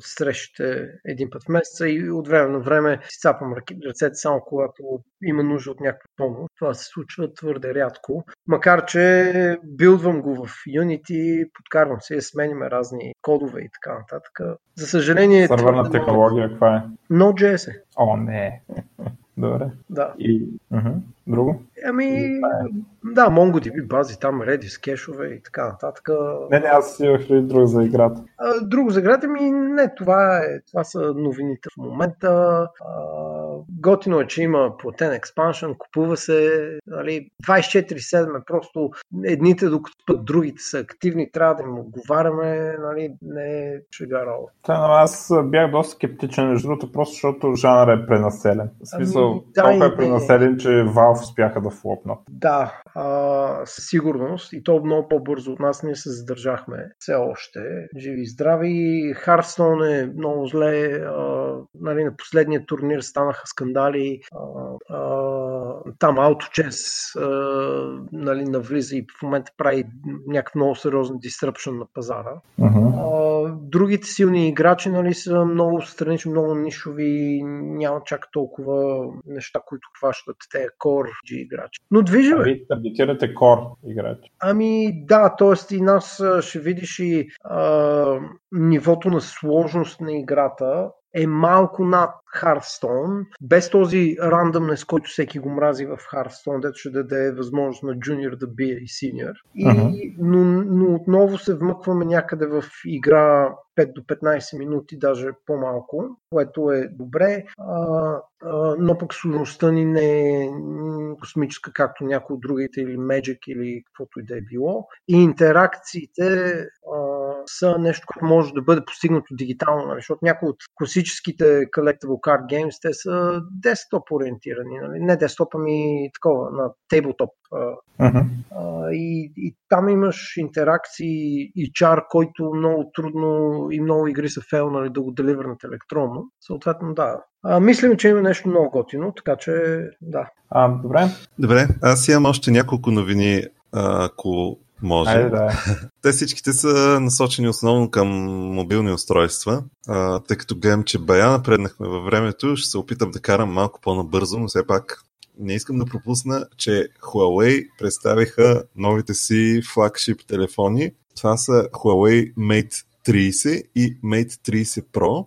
срещите един път в месеца и от време на време си цапам ръцете само когато има нужда от някаква помощ. Това се случва твърде рядко. Макар, че билдвам го в Unity, подкарвам се, смениме разни кодове и така нататък. За съжаление... Сървърна технология каква е? Node.js е. О, не. [laughs] Добре. Да. И uh-huh. друго? Ами, е. да, MongoDB бази, там Redis, кешове и така нататък. Не, не, аз имах ли друго за играта. А, друго за играта ми, не, това, е, това са новините в момента. А, готино е, че има платен експаншън, купува се нали, 24-7 е просто едните, докато път другите са активни, трябва да им отговаряме, нали, не е шега. Да, но аз бях доста скептичен, между другото, просто защото жанър е пренаселен. В смисъл, ами, да, толкова е пренаселен, че Valve успяха да флопнат. Да, а, със сигурност и то много по-бързо от нас ние се задържахме все още. Живи и здрави. Харстон е много зле. А, нали, на последния турнир станаха скандали. А, а, там AutoChess нали, навлиза и в момента прави някакъв много сериозен disruption на пазара. Uh-huh. А, другите силни играчи нали, са много странични, много нишови, няма чак толкова неща, които хващат те core G играчи. Но движи, Ами, таргетирате core играчи. Ами да, т.е. и нас ще видиш и а, нивото на сложност на играта е малко над Hearthstone, без този рандъмнес, който всеки го мрази в Hearthstone, дето ще даде възможност на джуниор да бие и синьор. Uh-huh. Но, но отново се вмъкваме някъде в игра 5 до 15 минути, даже по-малко, което е добре, а, а, но пък сложността ни не е космическа, както някои от другите, или Magic, или каквото и да е било. И интеракциите а, са нещо, което може да бъде постигнато дигитално, нали? защото някои от класическите collectible card games, те са десктоп ориентирани, нали? не десктоп, ами такова, на тейблтоп. Uh-huh. И, и там имаш интеракции и чар, който много трудно и много игри са фейлнали да го деливърнат електронно. Съответно, да. А, мислим, че има нещо много готино, така че да. А, добре. Добре, аз имам още няколко новини, ако може. Айде, да. [laughs] Те всичките са насочени основно към мобилни устройства, а, тъй като гледам, че бая напреднахме във времето, ще се опитам да карам малко по-набързо, но все пак не искам да пропусна, че Huawei представиха новите си флагшип телефони. Това са Huawei Mate 30 и Mate 30 Pro.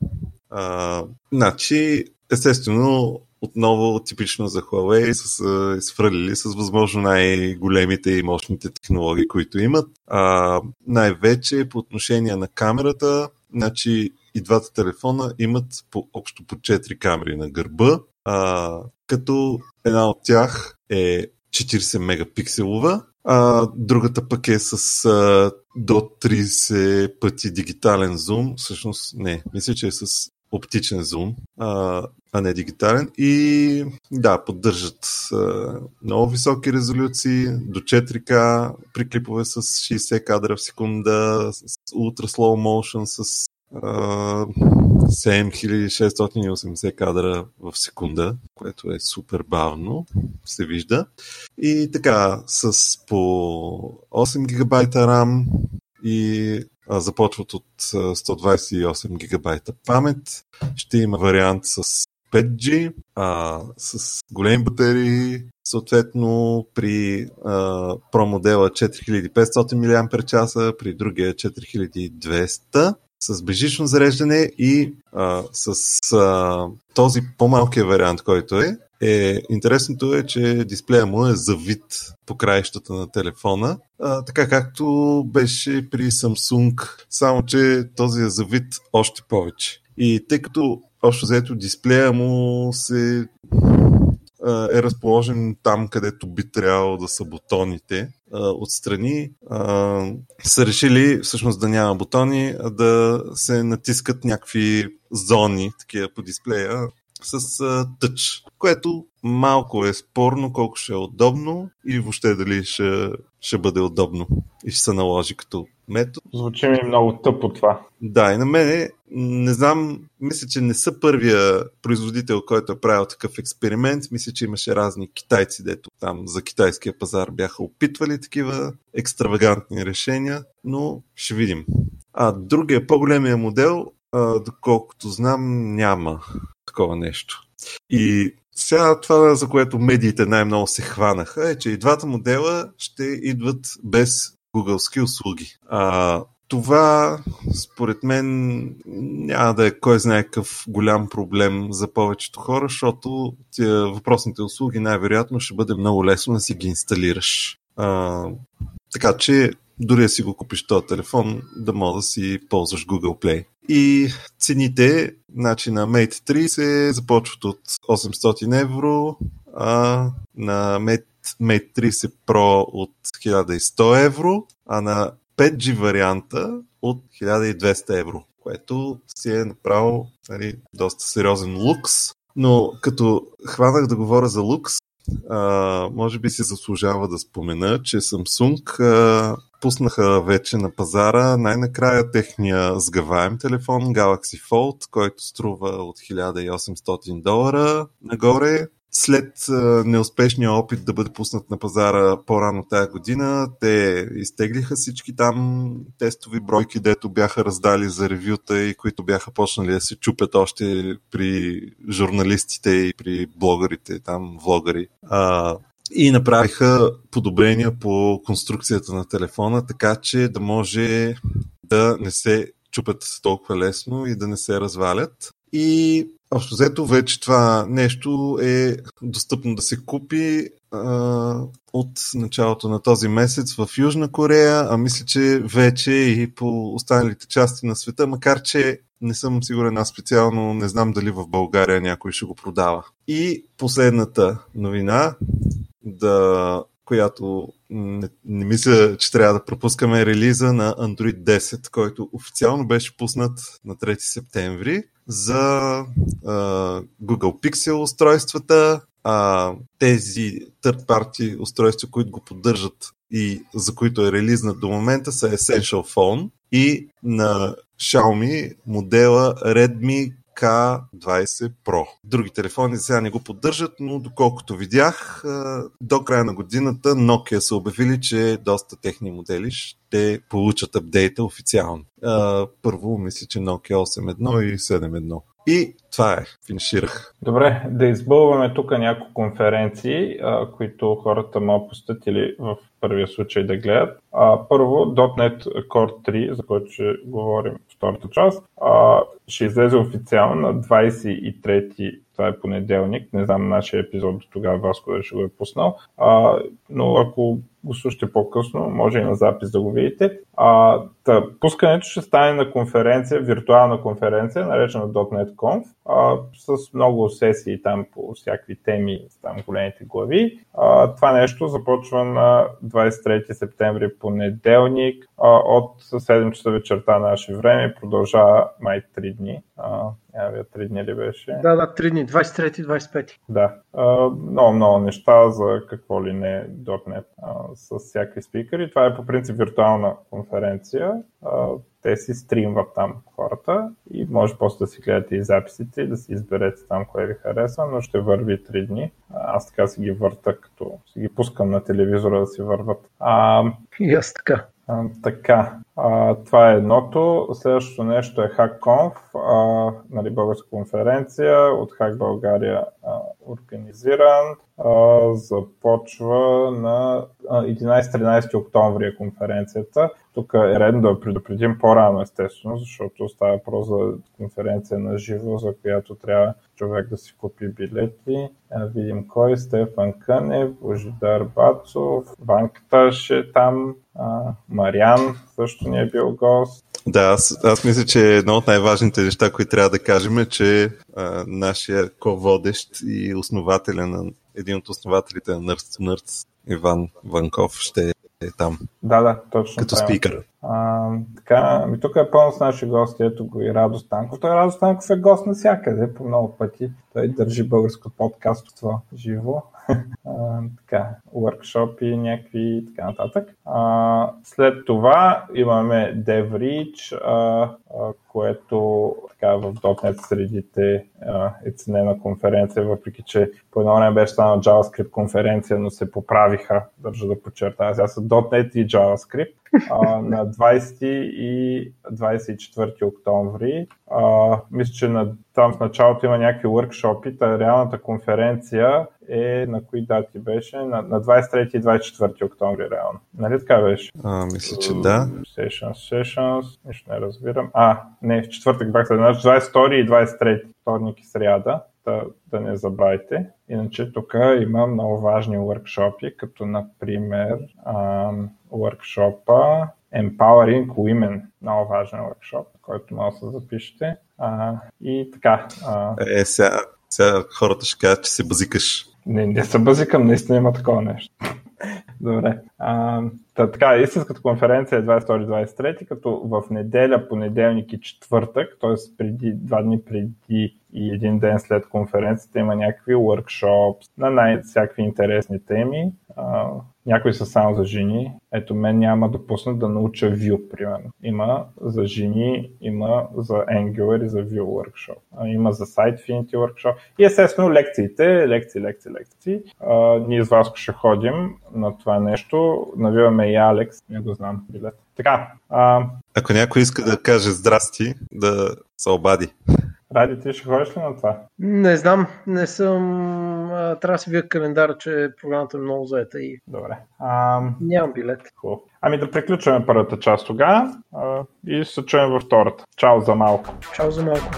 А, значи, естествено, отново типично за Huawei са изфрълили с възможно най-големите и мощните технологии, които имат. А, най-вече по отношение на камерата, значи и двата телефона имат по, общо по 4 камери на гърба, а, като една от тях е 40 мегапикселова, а другата пък е с а, до 30 пъти дигитален зум. Всъщност не, мисля, че е с оптичен зум, а, а не дигитален. И да, поддържат а, много високи резолюции, до 4К, при клипове с 60 кадра в секунда, с ultra slow motion, с а, 7680 кадра в секунда, което е супер бавно, се вижда. И така, с по 8 гигабайта RAM и а, започват от 128 гигабайта памет. Ще има вариант с 5G, а, с големи батерии, съответно при а, Pro модела 4500 мАч, при другия 4200 с бежично зареждане и а, с а, този по-малкия вариант, който е, е, интересното е, че дисплея му е завит по краищата на телефона, а, така както беше при Samsung, само че този е завит още повече. И тъй като общо взето дисплея му се е разположен там, където би трябвало да са бутоните отстрани. Са решили всъщност да няма бутони, а да се натискат някакви зони такива по дисплея, с тъч, което малко е спорно колко ще е удобно и въобще дали ще, ще бъде удобно и ще се наложи като метод. Звучи ми много тъпо това. Да, и на мене не знам, мисля, че не са първия производител, който е правил такъв експеримент. Мисля, че имаше разни китайци, дето там за китайския пазар бяха опитвали такива екстравагантни решения, но ще видим. А другия, по-големия модел, а, доколкото знам, няма такова нещо. И сега това, за което медиите най-много се хванаха, е, че и двата модела ще идват без гугълски услуги. А, това, според мен, няма да е кой знае какъв голям проблем за повечето хора, защото тия въпросните услуги най-вероятно ще бъде много лесно да си ги инсталираш. А, така че, дори да си го купиш този телефон, да мога да си ползваш Google Play. И цените значи на Mate 30 започват от 800 евро, а на Mate, Mate 30 Pro от 1100 евро, а на 5G варианта от 1200 евро, което си е направо нали, доста сериозен лукс. Но като хванах да говоря за лукс, а, може би си заслужава да спомена, че Samsung а, пуснаха вече на пазара най-накрая техния сгъваем телефон Galaxy Fold, който струва от 1800 долара нагоре. След неуспешния опит да бъде пуснат на пазара по-рано тази година, те изтеглиха всички там тестови бройки, дето бяха раздали за ревюта и които бяха почнали да се чупят още при журналистите и при блогърите, там влогари. А, и направиха подобрения по конструкцията на телефона, така че да може да не се чупят толкова лесно и да не се развалят. И общо взето вече това нещо е достъпно да се купи а, от началото на този месец в Южна Корея, а мисля, че вече и по останалите части на света, макар че не съм сигурен аз специално, не знам дали в България някой ще го продава. И последната новина, да, която не, не мисля, че трябва да пропускаме релиза на Android 10, който официално беше пуснат на 3 септември за а, Google Pixel устройствата, а, тези third party устройства, които го поддържат и за които е релизнат до момента са Essential Phone и на Xiaomi модела Redmi K20 Pro. Други телефони сега не го поддържат, но доколкото видях, до края на годината Nokia са обявили, че доста техни модели ще получат апдейта официално. Първо, мисля, че Nokia 8.1 и 7.1. И това е. Финиширах. Добре, да избълваме тук няколко конференции, а, които хората могат посетили в първия случай да гледат. А, първо, .NET Core 3, за който ще говорим втората част, а, ще излезе официално на 23 това е понеделник, не знам нашия епизод до тогава Васко да ще го е пуснал, а, но ако го слушате по-късно, може и на запис да го видите. А, та, пускането ще стане на конференция, виртуална конференция, наречена .NET Conf, а, с много сесии там по всякакви теми, там големите глави. А, това нещо започва на 23 септември понеделник а, от 7 часа вечерта наше време продължава май 3 дни. А, Авиа, три дни ли беше? Да, да, три дни, 23-25. Да, а, много, много неща за какво ли не .NET а, с всякакви спикъри. Това е по принцип виртуална конференция. А, те си стримват там хората и може после да си гледате и записите и да си изберете там кое ви харесва, но ще върви три дни. Аз така си ги върта, като си ги пускам на телевизора да си върват. А, и аз така. А, така, а, това е едното. Следващото нещо е HackConf, а, нали, българска конференция от Hack България а, организиран. Започва на 11-13 октомври е конференцията. Тук е редно да предупредим по-рано, естествено, защото става въпрос за конференция на живо, за която трябва човек да си купи билети. Видим кой, Стефан Кънев, Божидар Бацов, банката ще е там, Мариан също ни е бил гост. Да, аз, аз мисля, че едно от най-важните неща, които трябва да кажем е, че а, нашия ко-водещ и основателя на един от основателите на Nerds to Nerds, Иван Ванков, ще е там. Да, да, точно. Като спикър. А, така, ми тук е пълно с наши гости, ето го и Радо Станков. Той Радо Станков е гост навсякъде по много пъти. Той държи българско подкастство живо. [laughs] така, workshop някакви така нататък. А, след това имаме DevReach, а, а, което така в .NET средите а, е ценена конференция, въпреки че по едно време беше станала JavaScript конференция, но се поправиха, държа да подчертая. Сега са .NET и JavaScript а, на 20 и 24 октомври. А, мисля, че на, там в началото има някакви workshopи, та реалната конференция е на кои дати беше? На, на 23 и 24 октомври реално. Нали така беше? А, мисля, че да. Sessions, sessions, нищо не разбирам. А, не, в четвъртък бях след 22 и 23, вторник и сряда да, да не забравяйте. Иначе тук има много важни workshopи, като например workshopа Empowering Women. Много важен workshop, който може да запишете. А, и така. А... Е, сега, сега хората ще кажат, че се базикаш. Не, не се базикам, наистина има такова нещо. Добре. А, та, така, истинската конференция е 22-23, като в неделя, понеделник и четвъртък, т.е. преди, два дни преди и един ден след конференцията има някакви workshops на най-всякакви интересни теми. А, някои са само за жени. Ето мен няма да пуснат да науча Vue, примерно. Има за жени, има за Angular и за Vue workshop. Има за SiteFinity workshop. И естествено лекциите, лекции, лекции, лекции. А, ние с вас ще ходим на това нещо. Навиваме и Алекс, не го знам билет. Така. А... Ако някой иска да каже здрасти, да се обади. Ради, ти ще ходиш ли на това? Не знам, не съм... Трябва да си вия календар, че програмата е много заета и... Добре. А... Нямам билет. Хубаво. Ами да приключваме първата част тогава и се чуем във втората. Чао за малко. Чао за малко.